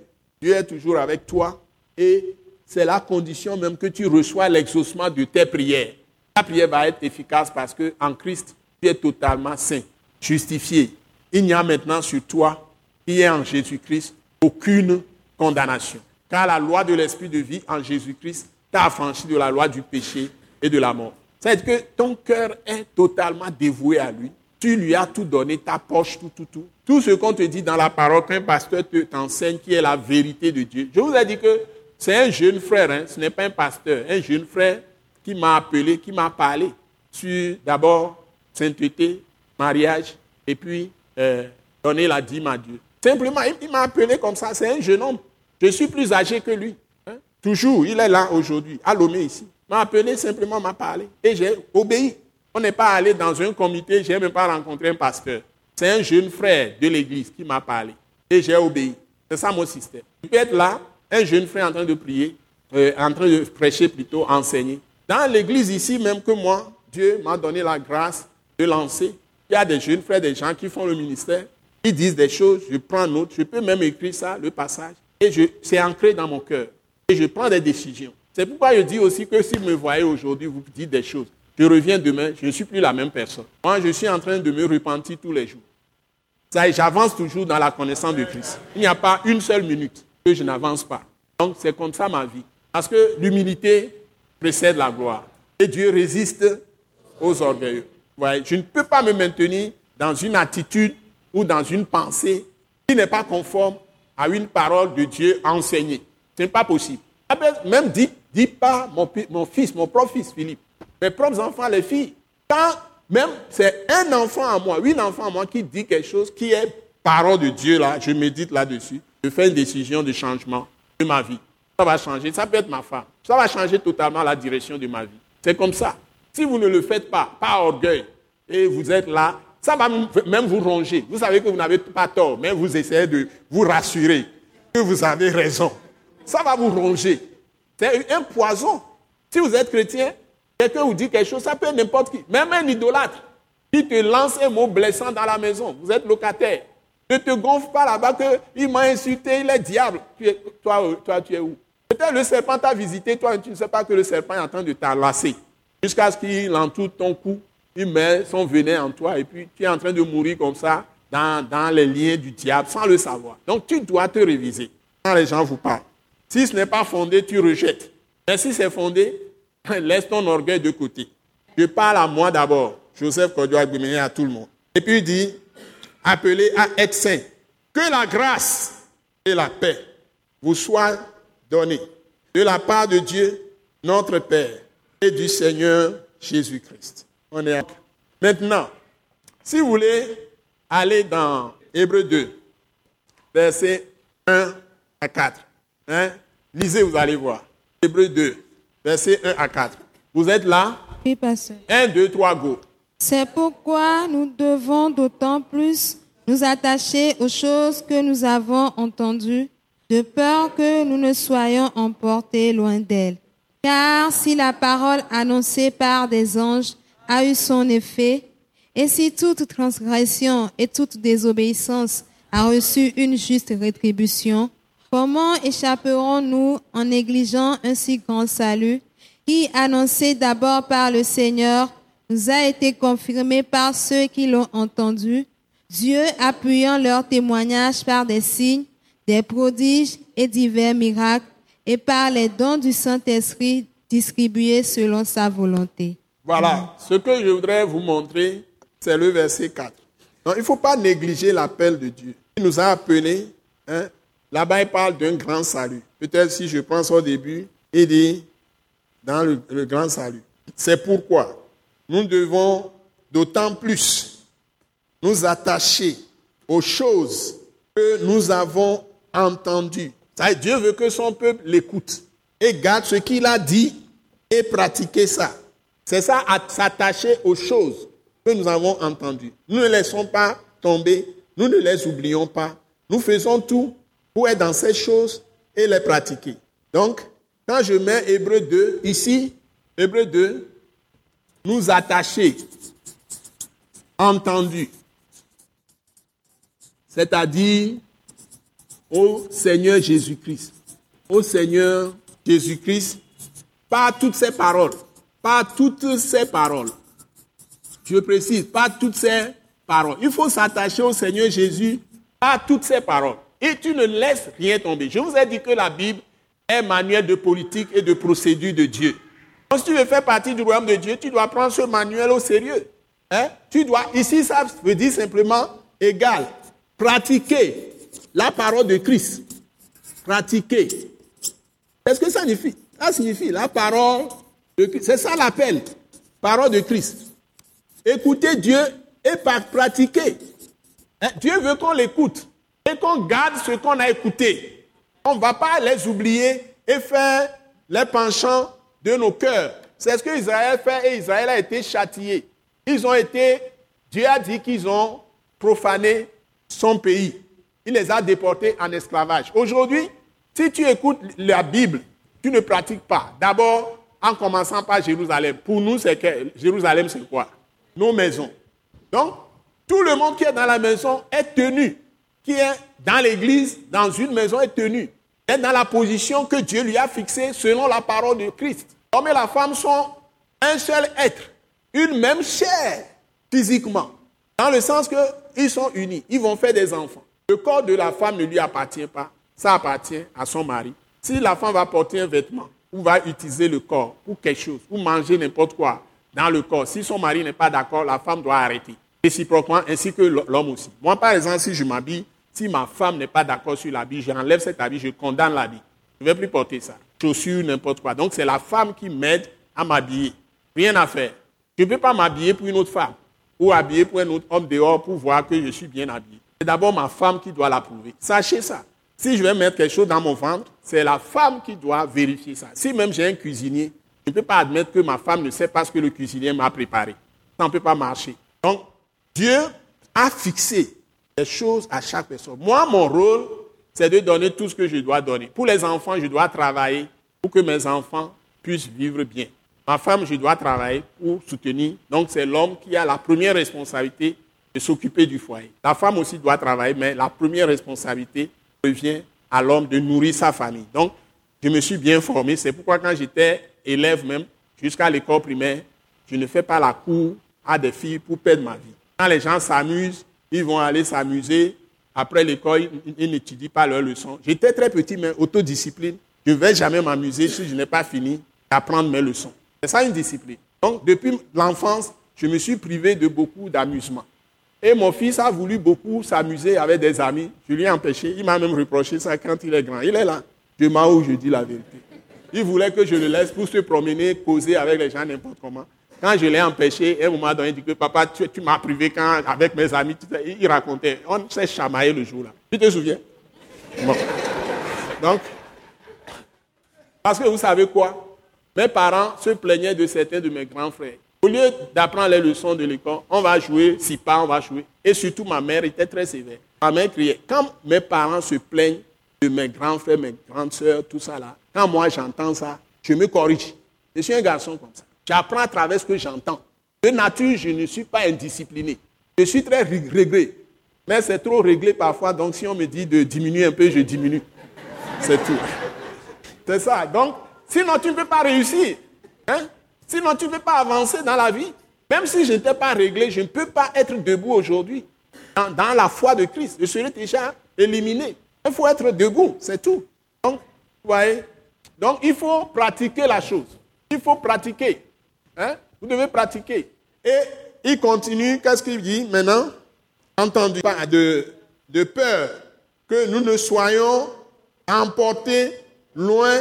Dieu est toujours avec toi. Et c'est la condition même que tu reçois l'exaucement de tes prières. La prière va être efficace parce que en Christ, tu es totalement saint, justifié. Il n'y a maintenant sur toi, qui est en Jésus-Christ, aucune condamnation. Car la loi de l'esprit de vie en Jésus-Christ t'as affranchi de la loi du péché et de la mort. C'est-à-dire que ton cœur est totalement dévoué à lui. Tu lui as tout donné, ta poche, tout, tout, tout. Tout ce qu'on te dit dans la parole qu'un pasteur t'enseigne qui est la vérité de Dieu. Je vous ai dit que c'est un jeune frère, hein, ce n'est pas un pasteur, un jeune frère qui m'a appelé, qui m'a parlé sur d'abord sainteté, mariage, et puis euh, donner la dîme à Dieu. Simplement, il m'a appelé comme ça, c'est un jeune homme. Je suis plus âgé que lui. Hein. Toujours, il est là aujourd'hui, à Lomé ici. M'a appelé, simplement m'a parlé. Et j'ai obéi. On n'est pas allé dans un comité, je n'ai même pas rencontré un pasteur. C'est un jeune frère de l'église qui m'a parlé. Et j'ai obéi. C'est ça mon système. Il peut être là, un jeune frère en train de prier, euh, en train de prêcher plutôt, enseigner. Dans l'église ici, même que moi, Dieu m'a donné la grâce de lancer. Il y a des jeunes frères, des gens qui font le ministère. Ils disent des choses, je prends note, je peux même écrire ça, le passage. Et c'est ancré dans mon cœur. Et je prends des décisions. C'est pourquoi je dis aussi que si vous me voyez aujourd'hui, vous dites des choses. Je reviens demain, je ne suis plus la même personne. Moi, je suis en train de me repentir tous les jours. J'avance toujours dans la connaissance de Christ. Il n'y a pas une seule minute que je n'avance pas. Donc, c'est comme ça ma vie. Parce que l'humilité précède la gloire. Et Dieu résiste aux orgueilleux. je ne peux pas me maintenir dans une attitude ou dans une pensée qui n'est pas conforme à une parole de Dieu enseignée. Ce n'est pas possible. Même dit, dit pas mon, fils, mon propre fils Philippe, mes propres enfants, les filles. Quand même c'est un enfant à moi, une enfant à moi qui dit quelque chose qui est parole de Dieu, là, je médite là-dessus, je fais une décision de changement de ma vie. Ça va changer. Ça peut être ma femme. Ça va changer totalement la direction de ma vie. C'est comme ça. Si vous ne le faites pas, pas orgueil, et vous êtes là, ça va même vous ronger. Vous savez que vous n'avez pas tort, mais vous essayez de vous rassurer que vous avez raison. Ça va vous ronger. C'est un poison. Si vous êtes chrétien, quelqu'un vous dit quelque chose, ça peut être n'importe qui. Même un idolâtre qui te lance un mot blessant dans la maison. Vous êtes locataire. Ne te gonfle pas là-bas qu'il m'a insulté, il est diable. toi, toi, tu es où? Peut-être le serpent t'a visité, toi, tu ne sais pas que le serpent est en train de t'enlacer. Jusqu'à ce qu'il entoure ton cou, il met son venin en toi et puis tu es en train de mourir comme ça dans, dans les liens du diable sans le savoir. Donc tu dois te réviser quand les gens vous parlent. Si ce n'est pas fondé, tu rejettes. Mais si c'est fondé, laisse ton orgueil de côté. Je parle à moi d'abord, Joseph Kodio à tout le monde. Et puis il dit, appelé à être saint. Que la grâce et la paix vous soient données de la part de Dieu, notre Père, et du Seigneur Jésus-Christ. On est Maintenant, si vous voulez aller dans Hébreu 2, versets 1 à 4, hein, lisez, vous allez voir. Hébreu 2, versets 1 à 4. Vous êtes là? Oui, pasteur. 1, 2, 3, go. C'est pourquoi nous devons d'autant plus nous attacher aux choses que nous avons entendues, de peur que nous ne soyons emportés loin d'elles. Car si la parole annoncée par des anges a eu son effet, et si toute transgression et toute désobéissance a reçu une juste rétribution, comment échapperons-nous en négligeant un si grand salut qui, annoncé d'abord par le Seigneur, nous a été confirmé par ceux qui l'ont entendu, Dieu appuyant leur témoignage par des signes, des prodiges et divers miracles, et par les dons du Saint-Esprit distribués selon sa volonté. Voilà, ce que je voudrais vous montrer, c'est le verset 4. il ne faut pas négliger l'appel de Dieu. Il nous a appelés, hein, là-bas il parle d'un grand salut. Peut-être si je pense au début, il dit dans le grand salut. C'est pourquoi nous devons d'autant plus nous attacher aux choses que nous avons entendues. Dieu veut que son peuple l'écoute et garde ce qu'il a dit et pratiquer ça. C'est ça, s'attacher aux choses que nous avons entendues. Nous ne laissons pas tomber, nous ne les oublions pas. Nous faisons tout pour être dans ces choses et les pratiquer. Donc, quand je mets Hébreu 2, ici, Hébreu 2, nous attacher, entendu, c'est-à-dire au Seigneur Jésus-Christ. Au Seigneur Jésus-Christ, pas toutes ces paroles, pas toutes ces paroles. Je précise, pas toutes ces paroles. Il faut s'attacher au Seigneur Jésus, pas toutes ces paroles. Et tu ne laisses rien tomber. Je vous ai dit que la Bible un manuel de politique et de procédure de Dieu. Donc, si tu veux faire partie du royaume de Dieu, tu dois prendre ce manuel au sérieux. Hein? Tu dois, ici, ça veut dire simplement égal. Pratiquer la parole de Christ. Pratiquer. Qu'est-ce que ça signifie? Ça signifie la parole. C'est ça l'appel. Parole de Christ. Écouter Dieu et pratiquer. Hein? Dieu veut qu'on l'écoute et qu'on garde ce qu'on a écouté. On ne va pas les oublier et faire les penchants de nos cœurs. C'est ce que Israël fait et Israël a été châtié. Ils ont été, Dieu a dit qu'ils ont profané son pays. Il les a déportés en esclavage. Aujourd'hui, si tu écoutes la Bible, tu ne pratiques pas. D'abord, en commençant par Jérusalem. Pour nous, c'est Jérusalem, c'est quoi? Nos maisons. Donc, tout le monde qui est dans la maison est tenu. Qui est dans l'église, dans une maison, est tenu. Est dans la position que Dieu lui a fixée selon la parole de Christ. L'homme et la femme sont un seul être, une même chair physiquement. Dans le sens qu'ils sont unis, ils vont faire des enfants. Le corps de la femme ne lui appartient pas, ça appartient à son mari. Si la femme va porter un vêtement ou va utiliser le corps pour quelque chose, ou manger n'importe quoi dans le corps, si son mari n'est pas d'accord, la femme doit arrêter. Réciproquement, ainsi que l'homme aussi. Moi, par exemple, si je m'habille, si ma femme n'est pas d'accord sur l'habit, j'enlève cet habit, je condamne l'habit. Je ne vais plus porter ça. Chaussures, n'importe quoi. Donc, c'est la femme qui m'aide à m'habiller. Rien à faire. Je ne peux pas m'habiller pour une autre femme ou habiller pour un autre homme dehors pour voir que je suis bien habillé. C'est d'abord ma femme qui doit l'approuver. Sachez ça. Si je vais mettre quelque chose dans mon ventre, c'est la femme qui doit vérifier ça. Si même j'ai un cuisinier, je ne peux pas admettre que ma femme ne sait pas ce que le cuisinier m'a préparé. Ça ne peut pas marcher. Donc, Dieu a fixé des choses à chaque personne. Moi, mon rôle, c'est de donner tout ce que je dois donner. Pour les enfants, je dois travailler pour que mes enfants puissent vivre bien. Ma femme, je dois travailler pour soutenir. Donc, c'est l'homme qui a la première responsabilité de s'occuper du foyer. La femme aussi doit travailler, mais la première responsabilité revient à l'homme de nourrir sa famille. Donc, je me suis bien formé. C'est pourquoi quand j'étais élève même, jusqu'à l'école primaire, je ne fais pas la cour à des filles pour perdre ma vie. Quand les gens s'amusent, ils vont aller s'amuser. Après l'école, ils, n'étudient pas leurs leçons. J'étais très petit, mais autodiscipline. Je ne vais jamais m'amuser si je n'ai pas fini d'apprendre mes leçons. C'est ça une discipline. Donc, depuis l'enfance, je me suis privé de beaucoup d'amusement. Et mon fils a voulu beaucoup s'amuser avec des amis. Je lui ai empêché. Il m'a même reproché ça quand il est grand. Il est là. Je m'en où je dis la vérité. Il voulait que je le laisse pour se promener, causer avec les gens n'importe comment. Quand je l'ai empêché, un moment donné, il dit que papa, tu, m'as privé quand, avec mes amis. Il racontait. On s'est chamaillé le jour-là. Tu te souviens? Donc, parce que vous savez quoi? Mes parents se plaignaient de certains de mes grands frères. Au lieu d'apprendre les leçons de l'école, on va jouer, si pas, on va jouer. Et surtout, ma mère était très sévère. Ma mère criait. Quand mes parents se plaignent de mes grands frères, mes grandes sœurs, tout ça là, quand moi j'entends ça, je me corrige. Je suis un garçon comme ça. J'apprends à travers ce que j'entends. De nature, je ne suis pas indiscipliné. Je suis très réglé. Mais c'est trop réglé parfois, donc si on me dit de diminuer un peu, je diminue. C'est tout. C'est ça. Donc, sinon tu ne peux pas réussir. Hein? Sinon tu ne peux pas avancer dans la vie. Même si je n'étais pas réglé, je ne peux pas être debout aujourd'hui. Dans, la foi de Christ, je serais déjà éliminé. Il faut être debout, c'est tout. Donc, vous voyez Donc, il faut pratiquer la chose. Il faut pratiquer. Hein? Vous devez pratiquer. Et il continue, qu'est-ce qu'il dit maintenant? Entendu de, de peur que nous ne soyons emportés loin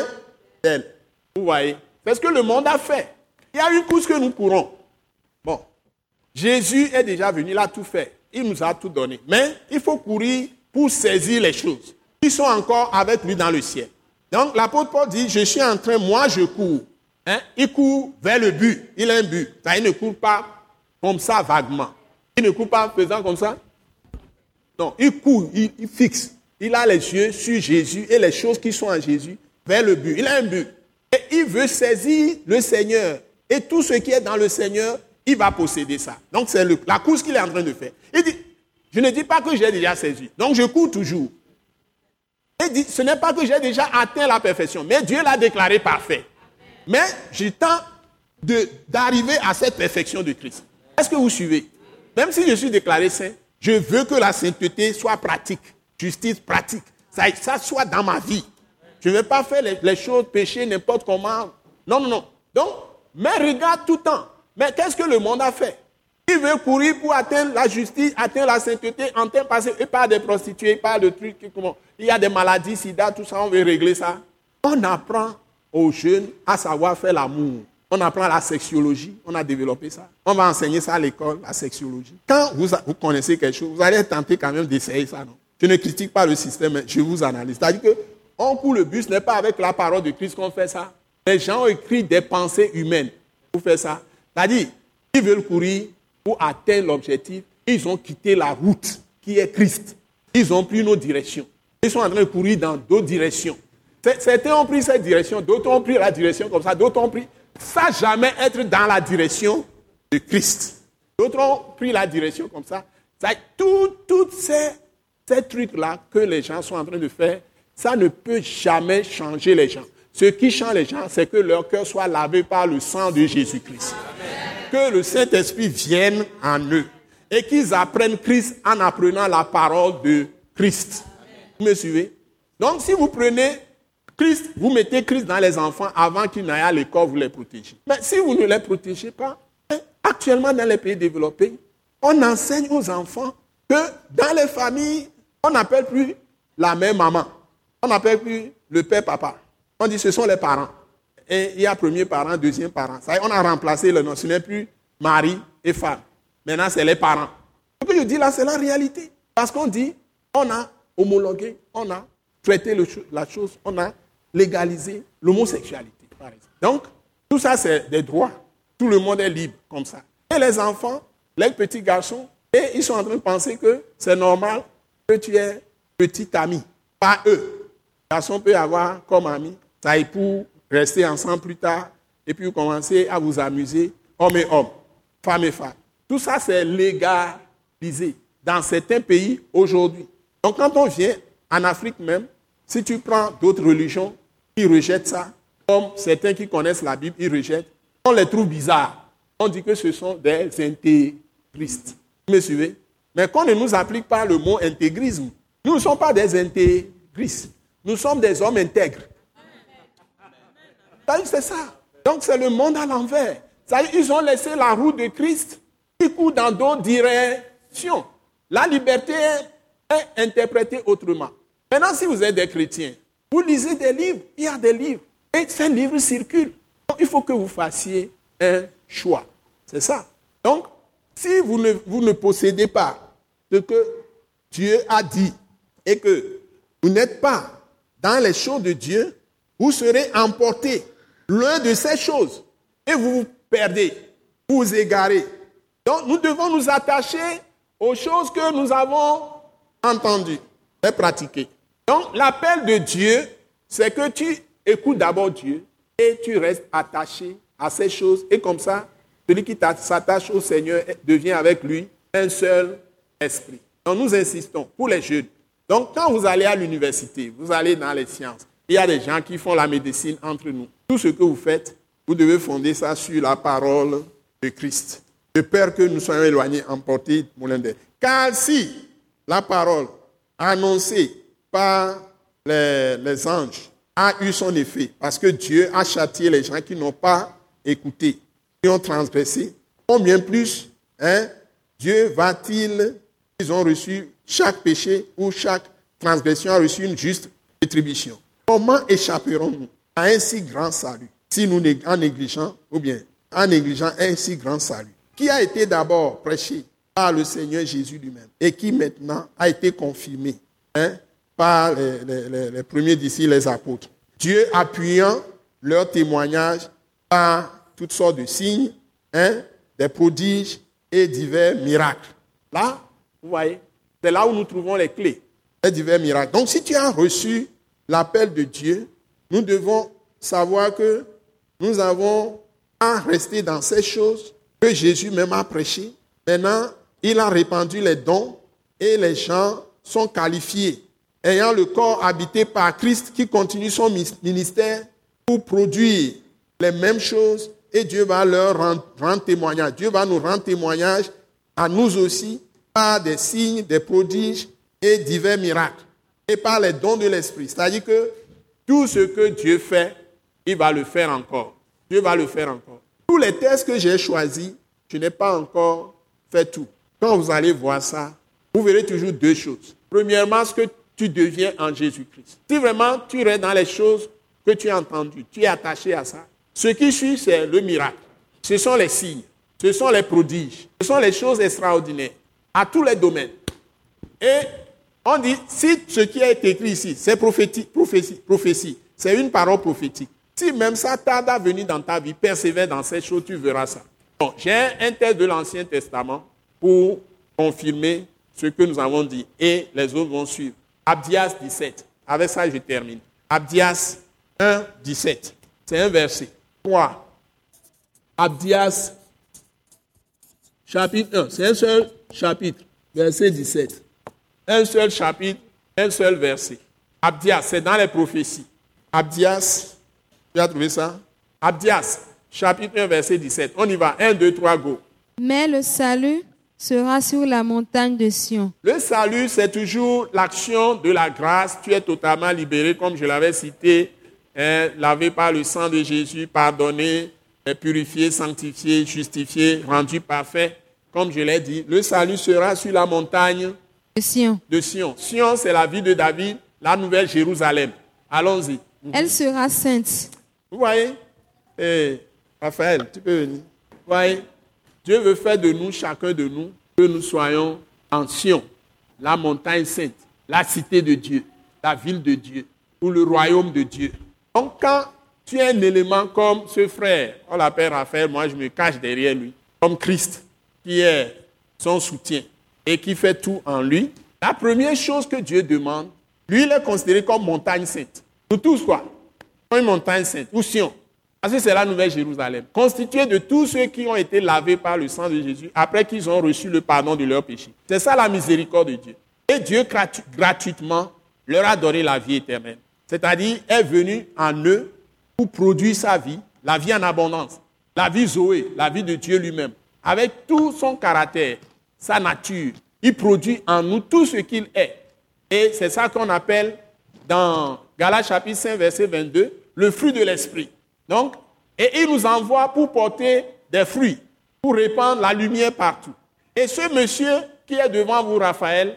d'elle. Vous voyez C'est ce que le monde a fait. Il y a une course que nous courons. Bon, Jésus est déjà venu, il a tout fait. Il nous a tout donné. Mais il faut courir pour saisir les choses qui sont encore avec lui dans le ciel. Donc l'apôtre Paul dit, je suis en train, moi je cours. Hein? Il court vers le but. Il a un but. Il ne court pas comme ça vaguement. Il ne court pas en faisant comme ça. Non, il court, il, il, fixe. Il a les yeux sur Jésus et les choses qui sont en Jésus vers le but. Il a un but. Et il veut saisir le Seigneur. Et tout ce qui est dans le Seigneur, il va posséder ça. Donc c'est la course qu'il est en train de faire. Il dit, je ne dis pas que j'ai déjà saisi. Donc je cours toujours. Il dit, ce n'est pas que j'ai déjà atteint la perfection, mais Dieu l'a déclaré parfait. Mais j'ai temps d'arriver à cette perfection de Christ. Est-ce que vous suivez? Même si je suis déclaré saint, je veux que la sainteté soit pratique, justice pratique, ça, soit dans ma vie. Je ne vais pas faire les, choses, pécher n'importe comment. Non, non, non. Donc, mais regarde tout le temps. Mais qu'est-ce que le monde a fait? Il veut courir pour atteindre la justice, atteindre la sainteté, en temps passé, il parle des prostituées, parle de trucs, comment, il y a des maladies, sida, tout ça, on veut régler ça. On apprend aux jeunes à savoir faire l'amour. On apprend la sexologie, on a développé ça. On va enseigner ça à l'école, la sexologie. Quand vous, connaissez quelque chose, vous allez tenter quand même d'essayer ça, non? Je ne critique pas le système, mais je vous analyse. C'est-à-dire que on court le bus, n'est pas avec la parole de Christ qu'on fait ça. Les gens ont écrit des pensées humaines pour faire ça. C'est-à-dire, ils veulent courir pour atteindre l'objectif. Ils ont quitté la route qui est Christ. Ils ont pris nos directions. Ils sont en train de courir dans d'autres directions. Certains ont pris cette direction, d'autres ont pris la direction comme ça, d'autres ont pris sans jamais être dans la direction de Christ. D'autres ont pris la direction comme ça. Tous ces, ces trucs-là que les gens sont en train de faire, ça ne peut jamais changer les gens. Ce qui change les gens, c'est que leur cœur soit lavé par le sang de Jésus-Christ. Que le Saint-Esprit vienne en eux et qu'ils apprennent Christ en apprenant la parole de Christ. Vous me suivez? Donc si vous prenez Christ, vous mettez Christ dans les enfants avant qu'ils n'aillent à l'école, vous les protégez. Mais si vous ne les protégez pas, hein, actuellement dans les pays développés, on enseigne aux enfants que dans les familles, on n'appelle plus la mère maman. On n'appelle plus le père papa. On dit ce sont les parents. Il y a premier parent, deuxième parent. On a remplacé le nom. Ce n'est plus mari et femme. Maintenant, c'est les parents. Ce que je dis là, c'est la réalité. Parce qu'on dit, on a homologué, on a traité la chose, on a légalisé l'homosexualité. Donc, tout ça, c'est des droits. Tout le monde est libre comme ça. Et les enfants, les petits garçons, et ils sont en train de penser que c'est normal que tu aies petit ami. Pas eux garçon peut avoir comme ami ça pour rester ensemble plus tard et puis commencer à vous amuser, homme et homme, femme et femme. Tout ça, c'est légalisé dans certains pays aujourd'hui. Donc quand on vient en Afrique même, si tu prends d'autres religions qui rejettent ça, comme certains qui connaissent la Bible, ils rejettent, on les trouve bizarres. On dit que ce sont des intégristes. Vous me suivez? Mais qu'on ne nous applique pas le mot intégrisme, nous ne sommes pas des intégristes. Nous sommes des hommes intègres. C'est ça. Donc c'est le monde à l'envers. Ils ont laissé la route de Christ qui court dans d'autres directions. La liberté est interprétée autrement. Maintenant, si vous êtes des chrétiens, vous lisez des livres, il y a des livres, et ces livres circulent. Donc, il faut que vous fassiez un choix. C'est ça. Donc, si vous ne, vous ne possédez pas ce que Dieu a dit et que vous n'êtes pas dans les choses de Dieu, vous serez emporté loin de ces choses et vous vous perdez, vous vous égarez. Donc nous devons nous attacher aux choses que nous avons entendues et pratiquées. Donc l'appel de Dieu, c'est que tu écoutes d'abord Dieu et tu restes attaché à ces choses. Et comme ça, celui qui s'attache au Seigneur devient avec lui un seul esprit. Donc nous insistons pour les jeunes donc, quand vous allez à l'université, vous allez dans les sciences, il y a des gens qui font la médecine entre nous. Tout ce que vous faites, vous devez fonder ça sur la parole de Christ. De peur que nous soyons éloignés, emportés, moulin Car si la parole annoncée par les, les, anges a eu son effet, parce que Dieu a châtié les gens qui n'ont pas écouté, qui ont transgressé, combien plus hein, Dieu va-t-il, ils ont reçu chaque péché ou chaque transgression a reçu une juste rétribution. Comment échapperons-nous à un si grand salut? Si nous en négligeant ou bien en négligeant un si grand salut qui a été d'abord prêché par le Seigneur Jésus lui-même et qui maintenant a été confirmé hein, par les, premiers d'ici, les apôtres? Dieu appuyant leur témoignage par toutes sortes de signes, hein, des prodiges et divers miracles. Là, vous voyez, c'est là où nous trouvons les clés les divers miracles. Donc si tu as reçu l'appel de Dieu, nous devons savoir que nous avons à rester dans ces choses que Jésus même a prêchées. Maintenant, il a répandu les dons et les gens sont qualifiés, ayant le corps habité par Christ qui continue son ministère pour produire les mêmes choses et Dieu va leur rendre témoignage. Dieu va nous rendre témoignage à nous aussi par des signes, des prodiges et divers miracles, par les dons de l'Esprit. C'est-à-dire que tout ce que Dieu fait, il va le faire encore. Dieu va le faire encore. Tous les tests que j'ai choisis, je n'ai pas encore fait tout. Quand vous allez voir ça, vous verrez toujours deux choses. Premièrement, ce que tu deviens en Jésus-Christ. Si vraiment tu restes dans les choses que tu as entendues, tu es attaché à ça, ce qui suit, c'est le miracle. Ce sont les signes, ce sont les prodiges, ce sont les choses extraordinaires à tous les domaines. Et on dit, si ce qui est écrit ici, c'est prophétie, prophétie, prophétie c'est une parole prophétique. Si même ça tarde à venir dans ta vie, persévère dans ces choses, tu verras ça. Bon, j'ai un texte de l'Ancien Testament pour confirmer ce que nous avons dit et les autres vont suivre. Abdias 17. Avec ça, je termine. Abdias 1, 17. C'est un verset. 3. Abdias, chapitre 1. C'est un seul chapitre. Verset 17. Un seul chapitre, un seul verset. Abdias, c'est dans les prophéties. Abdias, tu as trouvé ça? Abdias, chapitre 1, verset 17. On y va. 1, 2, 3, go. Mais le salut sera sur la montagne de Sion. Le salut, c'est toujours l'action de la grâce. Tu es totalement libéré, comme je l'avais cité, hein, lavé par le sang de Jésus, pardonné, purifié, sanctifié, justifié, rendu parfait. Comme je l'ai dit, le salut sera sur la montagne de Sion. De Sion, Sion c'est la ville de David, la nouvelle Jérusalem. Allons-y. Elle sera sainte. Vous voyez? Eh, Raphaël, tu peux venir. Vous voyez? Dieu veut faire de nous, chacun de nous, que nous soyons en Sion, la montagne sainte, la cité de Dieu, la ville de Dieu, ou le royaume de Dieu. Donc quand tu es un élément comme ce frère, on l'appelle Raphaël, moi je me cache derrière lui, comme Christ, qui est son soutien et qui fait tout en lui, la première chose que Dieu demande, lui, il est considéré comme montagne sainte. Nous tous, quoi? Une montagne sainte, ou Sion. Parce que c'est la nouvelle Jérusalem, constituée de tous ceux qui ont été lavés par le sang de Jésus après qu'ils ont reçu le pardon de leurs péchés. C'est ça la miséricorde de Dieu. Et Dieu, gratuitement, leur a donné la vie éternelle. C'est-à-dire, est venu en eux pour produire sa vie, la vie en abondance, la vie Zoé, la vie de Dieu lui-même, avec tout son caractère, sa nature. Il produit en nous tout ce qu'il est. Et c'est ça qu'on appelle dans Galates chapitre 5, verset 22, le fruit de l'esprit. Donc, et il nous envoie pour porter des fruits, pour répandre la lumière partout. Et ce monsieur qui est devant vous, Raphaël,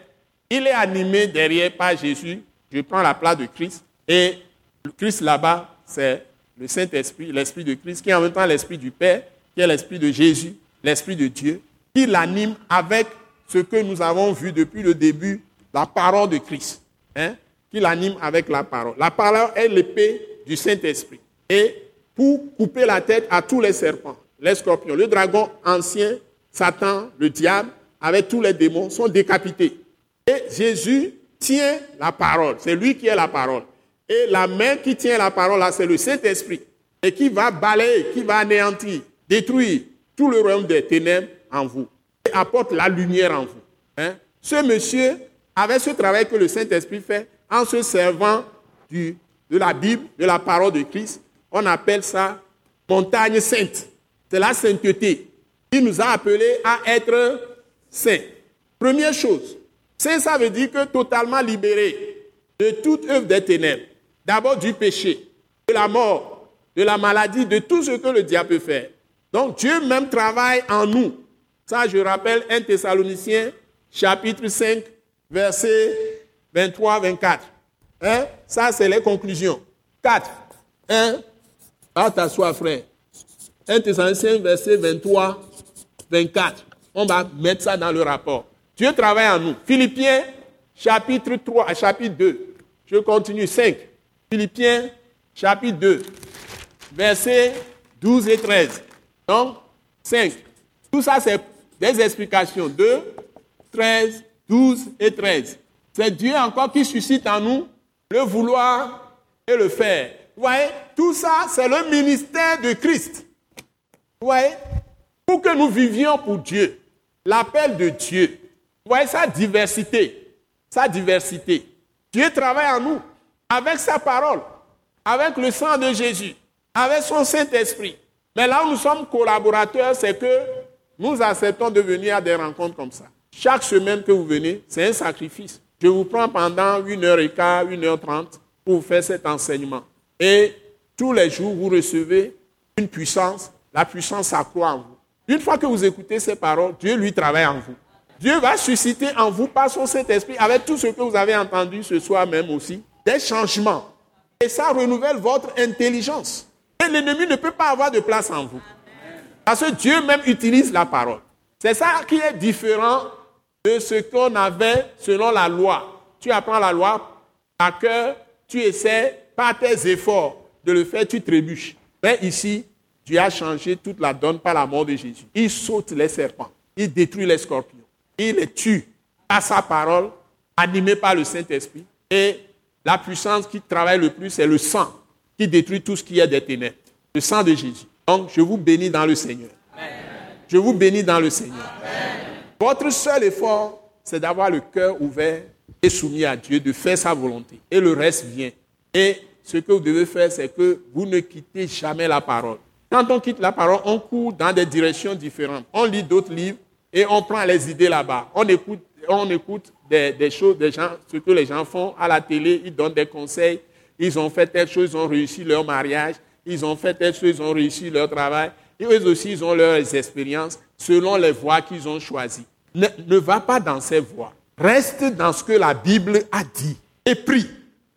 il est animé derrière par Jésus. Je prends la place de Christ. Et le Christ là-bas, c'est le Saint-Esprit, l'Esprit de Christ, qui est en même temps l'Esprit du Père, qui est l'Esprit de Jésus, l'Esprit de Dieu, qui l'anime avec ce que nous avons vu depuis le début, la parole de Christ. Hein, qui l'anime avec la parole. La parole est l'épée du Saint-Esprit. Et pour couper la tête à tous les serpents, les scorpions. Le dragon ancien, Satan, le diable, avec tous les démons, sont décapités. Et Jésus tient la parole. C'est lui qui est la parole. Et la main qui tient la parole, là, c'est le Saint-Esprit. Et qui va balayer, qui va anéantir, détruire tout le royaume des ténèbres vous. Et apporte la lumière en vous. Hein? Ce monsieur, avec ce travail que le Saint-Esprit fait, en se servant du, de la Bible, de la parole de Christ, on appelle ça montagne sainte. C'est la sainteté. Il nous a appelés à être saints. Première chose, saint, ça veut dire que totalement libéré de toute œuvre des ténèbres. D'abord du péché, de la mort, de la maladie, de tout ce que le diable peut faire. Donc Dieu même travaille en nous. Ça, je rappelle 1 Thessaloniciens, chapitre 5, verset 23-24. Hein? Ça, c'est les conclusions. 4. 1. À t'asseoir, frère. 1 Thessaloniciens, verset 23, 24. On va mettre ça dans le rapport. Dieu travaille en nous. Philippiens, chapitre 3, chapitre 2. Je continue. 5. Philippiens, chapitre 2, versets 12 et 13. Donc, 5. Tout ça, c'est des explications. 2, 13, 12 et 13. C'est Dieu encore qui suscite en nous le vouloir et le faire. Vous voyez, tout ça, c'est le ministère de Christ. Vous voyez, pour que nous vivions pour Dieu, l'appel de Dieu. Vous voyez sa diversité, sa diversité. Dieu travaille en nous avec sa parole, avec le sang de Jésus, avec son Saint-Esprit. Mais là où nous sommes collaborateurs, c'est que nous acceptons de venir à des rencontres comme ça. Chaque semaine que vous venez, c'est un sacrifice. Je vous prends pendant une heure et quart, une heure trente pour faire cet enseignement. Et tous les jours, vous recevez une puissance. La puissance s'accroît en vous. Une fois que vous écoutez ces paroles, Dieu lui travaille en vous. Dieu va susciter en vous par son Saint-Esprit, avec tout ce que vous avez entendu ce soir même aussi, des changements. Et ça renouvelle votre intelligence. Et l'ennemi ne peut pas avoir de place en vous. Parce que Dieu même utilise la parole. C'est ça qui est différent de ce qu'on avait selon la loi. Tu apprends la loi à cœur, tu essaies par tes efforts de le faire, tu trébuches. Mais ici, Dieu a changé toute la donne par la mort de Jésus. Il saute les serpents, il détruit les scorpions, il les tue par sa parole, animé par le Saint-Esprit. Et la puissance qui travaille le plus, c'est le sang qui détruit tout ce qui est des ténèbres. Le sang de Jésus. Donc, je vous bénis dans le Seigneur. Je vous bénis dans le Seigneur. Votre seul effort, c'est d'avoir le cœur ouvert et soumis à Dieu, de faire sa volonté. Et le reste vient. Et ce que vous devez faire, c'est que vous ne quittez jamais la parole. Quand on quitte la parole, on court dans des directions différentes. On lit d'autres livres et on prend les idées là-bas. On écoute, on écoute des, choses, des gens, ce que les gens font à la télé, ils donnent des conseils. Ils ont fait telle chose, ils ont réussi leur mariage. Ils ont fait telle chose, ils ont réussi leur travail. Et eux aussi, ils ont leurs expériences selon les voies qu'ils ont choisies. Ne, ne va pas dans ces voies. Reste dans ce que la Bible a dit et prie.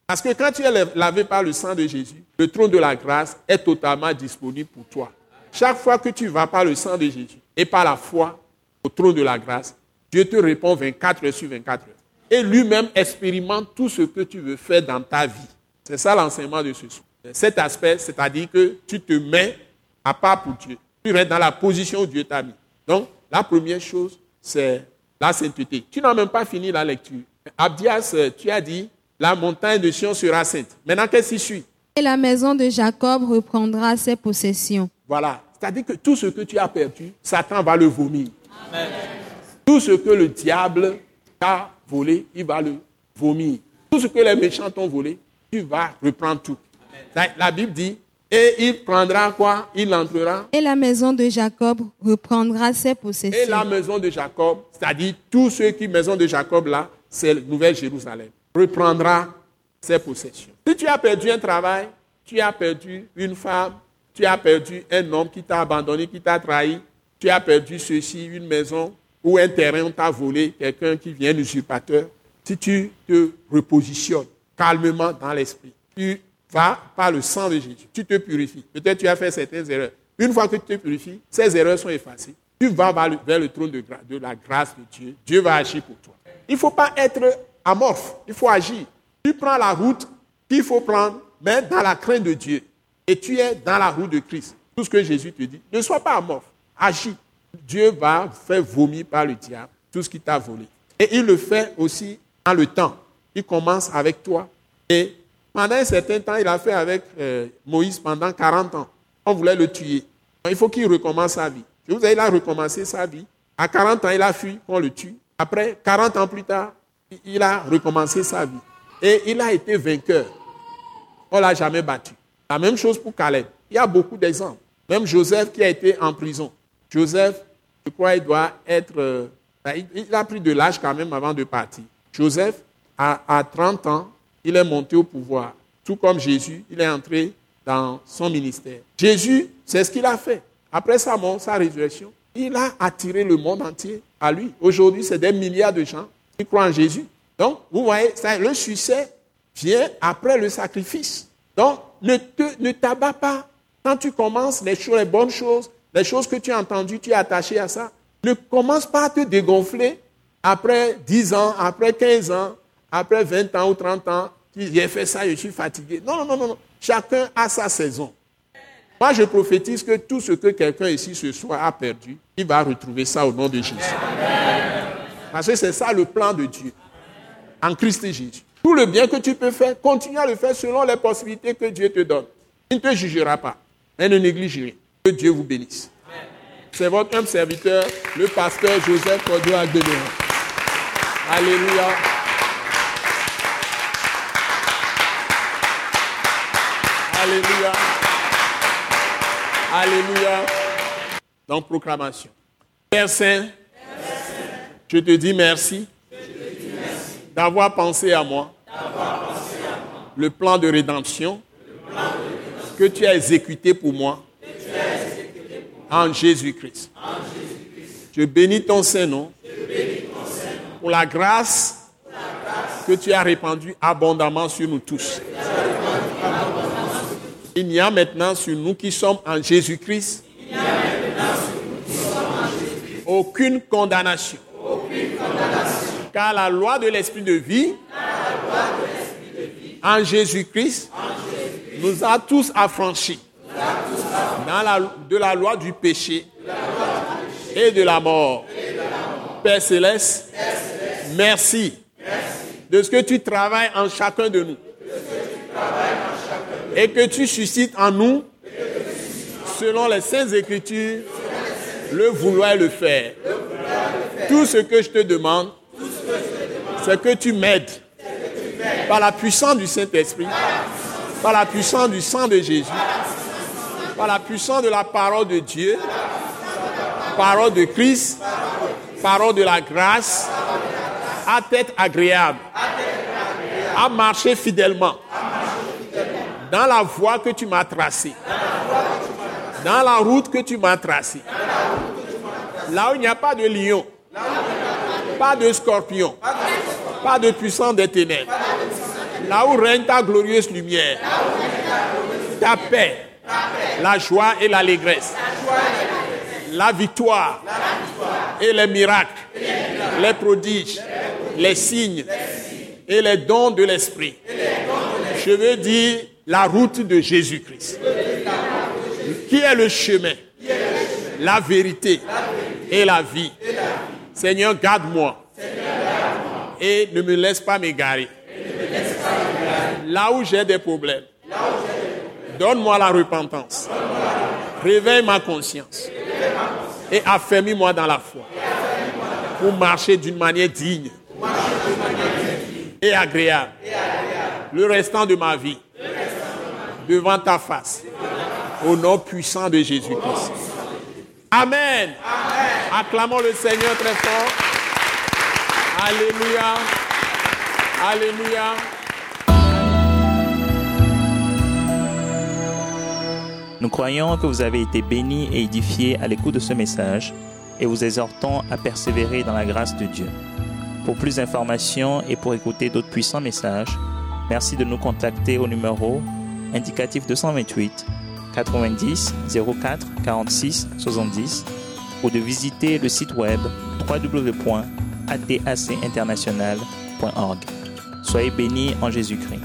Parce que quand tu es lavé par le sang de Jésus, le trône de la grâce est totalement disponible pour toi. Chaque fois que tu vas par le sang de Jésus et par la foi au trône de la grâce, Dieu te répond 24 heures sur 24 heures. Et lui-même expérimente tout ce que tu veux faire dans ta vie. C'est ça l'enseignement de ce soir. Cet aspect, c'est-à-dire que tu te mets à part pour Dieu. Tu restes dans la position où Dieu t'a mis. Donc, la première chose, c'est la sainteté. Tu n'as même pas fini la lecture. Abdias, tu as dit, la montagne de Sion sera sainte. Maintenant, qu'est-ce qui suit? Et la maison de Jacob reprendra ses possessions. Voilà. C'est-à-dire que tout ce que tu as perdu, Satan va le vomir. Tout ce que le diable t'a volé, il va le vomir. Tout ce que les méchants t'ont volé, tu vas reprendre tout. La Bible dit, et il prendra quoi? Il entrera. Et la maison de Jacob reprendra ses possessions. Et la maison de Jacob, c'est-à-dire tous ceux qui, maison de Jacob là, c'est la Nouvelle Jérusalem, reprendra ses possessions. Si tu as perdu un travail, tu as perdu une femme, tu as perdu un homme qui t'a abandonné, qui t'a trahi, tu as perdu ceci, une maison ou un terrain, on t'a volé, quelqu'un qui vient usurpateur, si tu te repositionnes calmement dans l'esprit, tu par le sang de Jésus. Tu te purifies. Peut-être tu as fait certaines erreurs. Une fois que tu te purifies, ces erreurs sont effacées. Tu vas vers le trône de, de la grâce de Dieu. Dieu va agir pour toi. Il ne faut pas être amorphe. Il faut agir. Tu prends la route qu'il faut prendre, mais dans la crainte de Dieu. Et tu es dans la route de Christ. Tout ce que Jésus te dit. Ne sois pas amorphe. Agis. Dieu va faire vomir par le diable tout ce qui t'a volé. Et il le fait aussi dans le temps. Il commence avec toi et pendant un certain temps, il a fait avec euh, Moïse pendant 40 ans. On voulait le tuer. Il faut qu'il recommence sa vie. Je vous ai il a recommencé sa vie. À 40 ans, il a fui qu'on le tue. Après, 40 ans plus tard, il a recommencé sa vie. Et il a été vainqueur. On ne l'a jamais battu. La même chose pour Caleb. Il y a beaucoup d'exemples. Même Joseph qui a été en prison. Joseph, je crois, il doit être... Euh, il a pris de l'âge quand même avant de partir. Joseph, à 30 ans, il est monté au pouvoir. Tout comme Jésus, il est entré dans son ministère. Jésus, c'est ce qu'il a fait. Après sa mort, sa résurrection, il a attiré le monde entier à lui. Aujourd'hui, c'est des milliards de gens qui croient en Jésus. Donc, vous voyez, le succès vient après le sacrifice. Donc, ne, ne t'abats pas. Quand tu commences les, choses, les bonnes choses, les choses que tu as entendues, tu es attaché à ça. Ne commence pas à te dégonfler après 10 ans, après 15 ans, après 20 ans ou 30 ans, j'ai fait ça, je suis fatigué. Non, non, non, non. Chacun a sa saison. Moi, je prophétise que tout ce que quelqu'un ici ce soir a perdu, il va retrouver ça au nom de Jésus. Parce que c'est ça le plan de Dieu. En Christ Jésus. Tout le bien que tu peux faire, continue à le faire selon les possibilités que Dieu te donne. Il ne te jugera pas. Mais ne néglige rien. Que Dieu vous bénisse. C'est votre homme serviteur, le pasteur Joseph Cordio Alléluia. Alléluia. Alléluia. Donc, proclamation. Père Saint, je te dis merci, d'avoir pensé à moi, le plan de rédemption que tu as exécuté pour moi en Jésus-Christ. Je bénis ton Saint-Nom pour la grâce que tu as répandue abondamment sur nous tous. Il n'y a maintenant sur nous qui sommes en Jésus-Christ aucune condamnation. Car la loi de l'esprit de vie en Jésus-Christ nous a tous affranchis de la loi du péché et de la mort. Père céleste, merci de ce que tu travailles en chacun de nous et que tu suscites en nous, selon les saintes écritures, le vouloir et le faire. Tout ce que je te demande, c'est que tu m'aides par la puissance du Saint-Esprit, par la puissance du sang de Jésus, par la puissance de la parole de Dieu, parole de Christ, parole de la grâce, à tête agréable, à marcher fidèlement dans la voie que tu m'as tracée, dans la route que tu m'as tracée, là où il n'y a pas de lion, pas de scorpion, pas de puissance des ténèbres, là où règne ta glorieuse lumière, ta paix, la joie et l'allégresse, la victoire et les miracles, les prodiges, les signes et les dons de l'esprit. Je veux dire la route de Jésus-Christ, qui est le chemin, la vérité et la vie. Seigneur, garde-moi et ne me laisse pas m'égarer. Là où j'ai des problèmes, donne-moi la repentance. Réveille ma conscience et affermis-moi dans la foi pour marcher d'une manière digne et agréable le restant de ma vie devant ta face au nom puissant de Jésus-Christ. Amen. Acclamons le Seigneur très fort. Alléluia. Alléluia. Nous croyons que vous avez été bénis et édifiés à l'écoute de ce message et vous exhortons à persévérer dans la grâce de Dieu. Pour plus d'informations et pour écouter d'autres puissants messages, merci de nous contacter au numéro indicatif 228 90 04 46 70 ou de visiter le site web www.atacinternational.org. Soyez bénis en Jésus-Christ.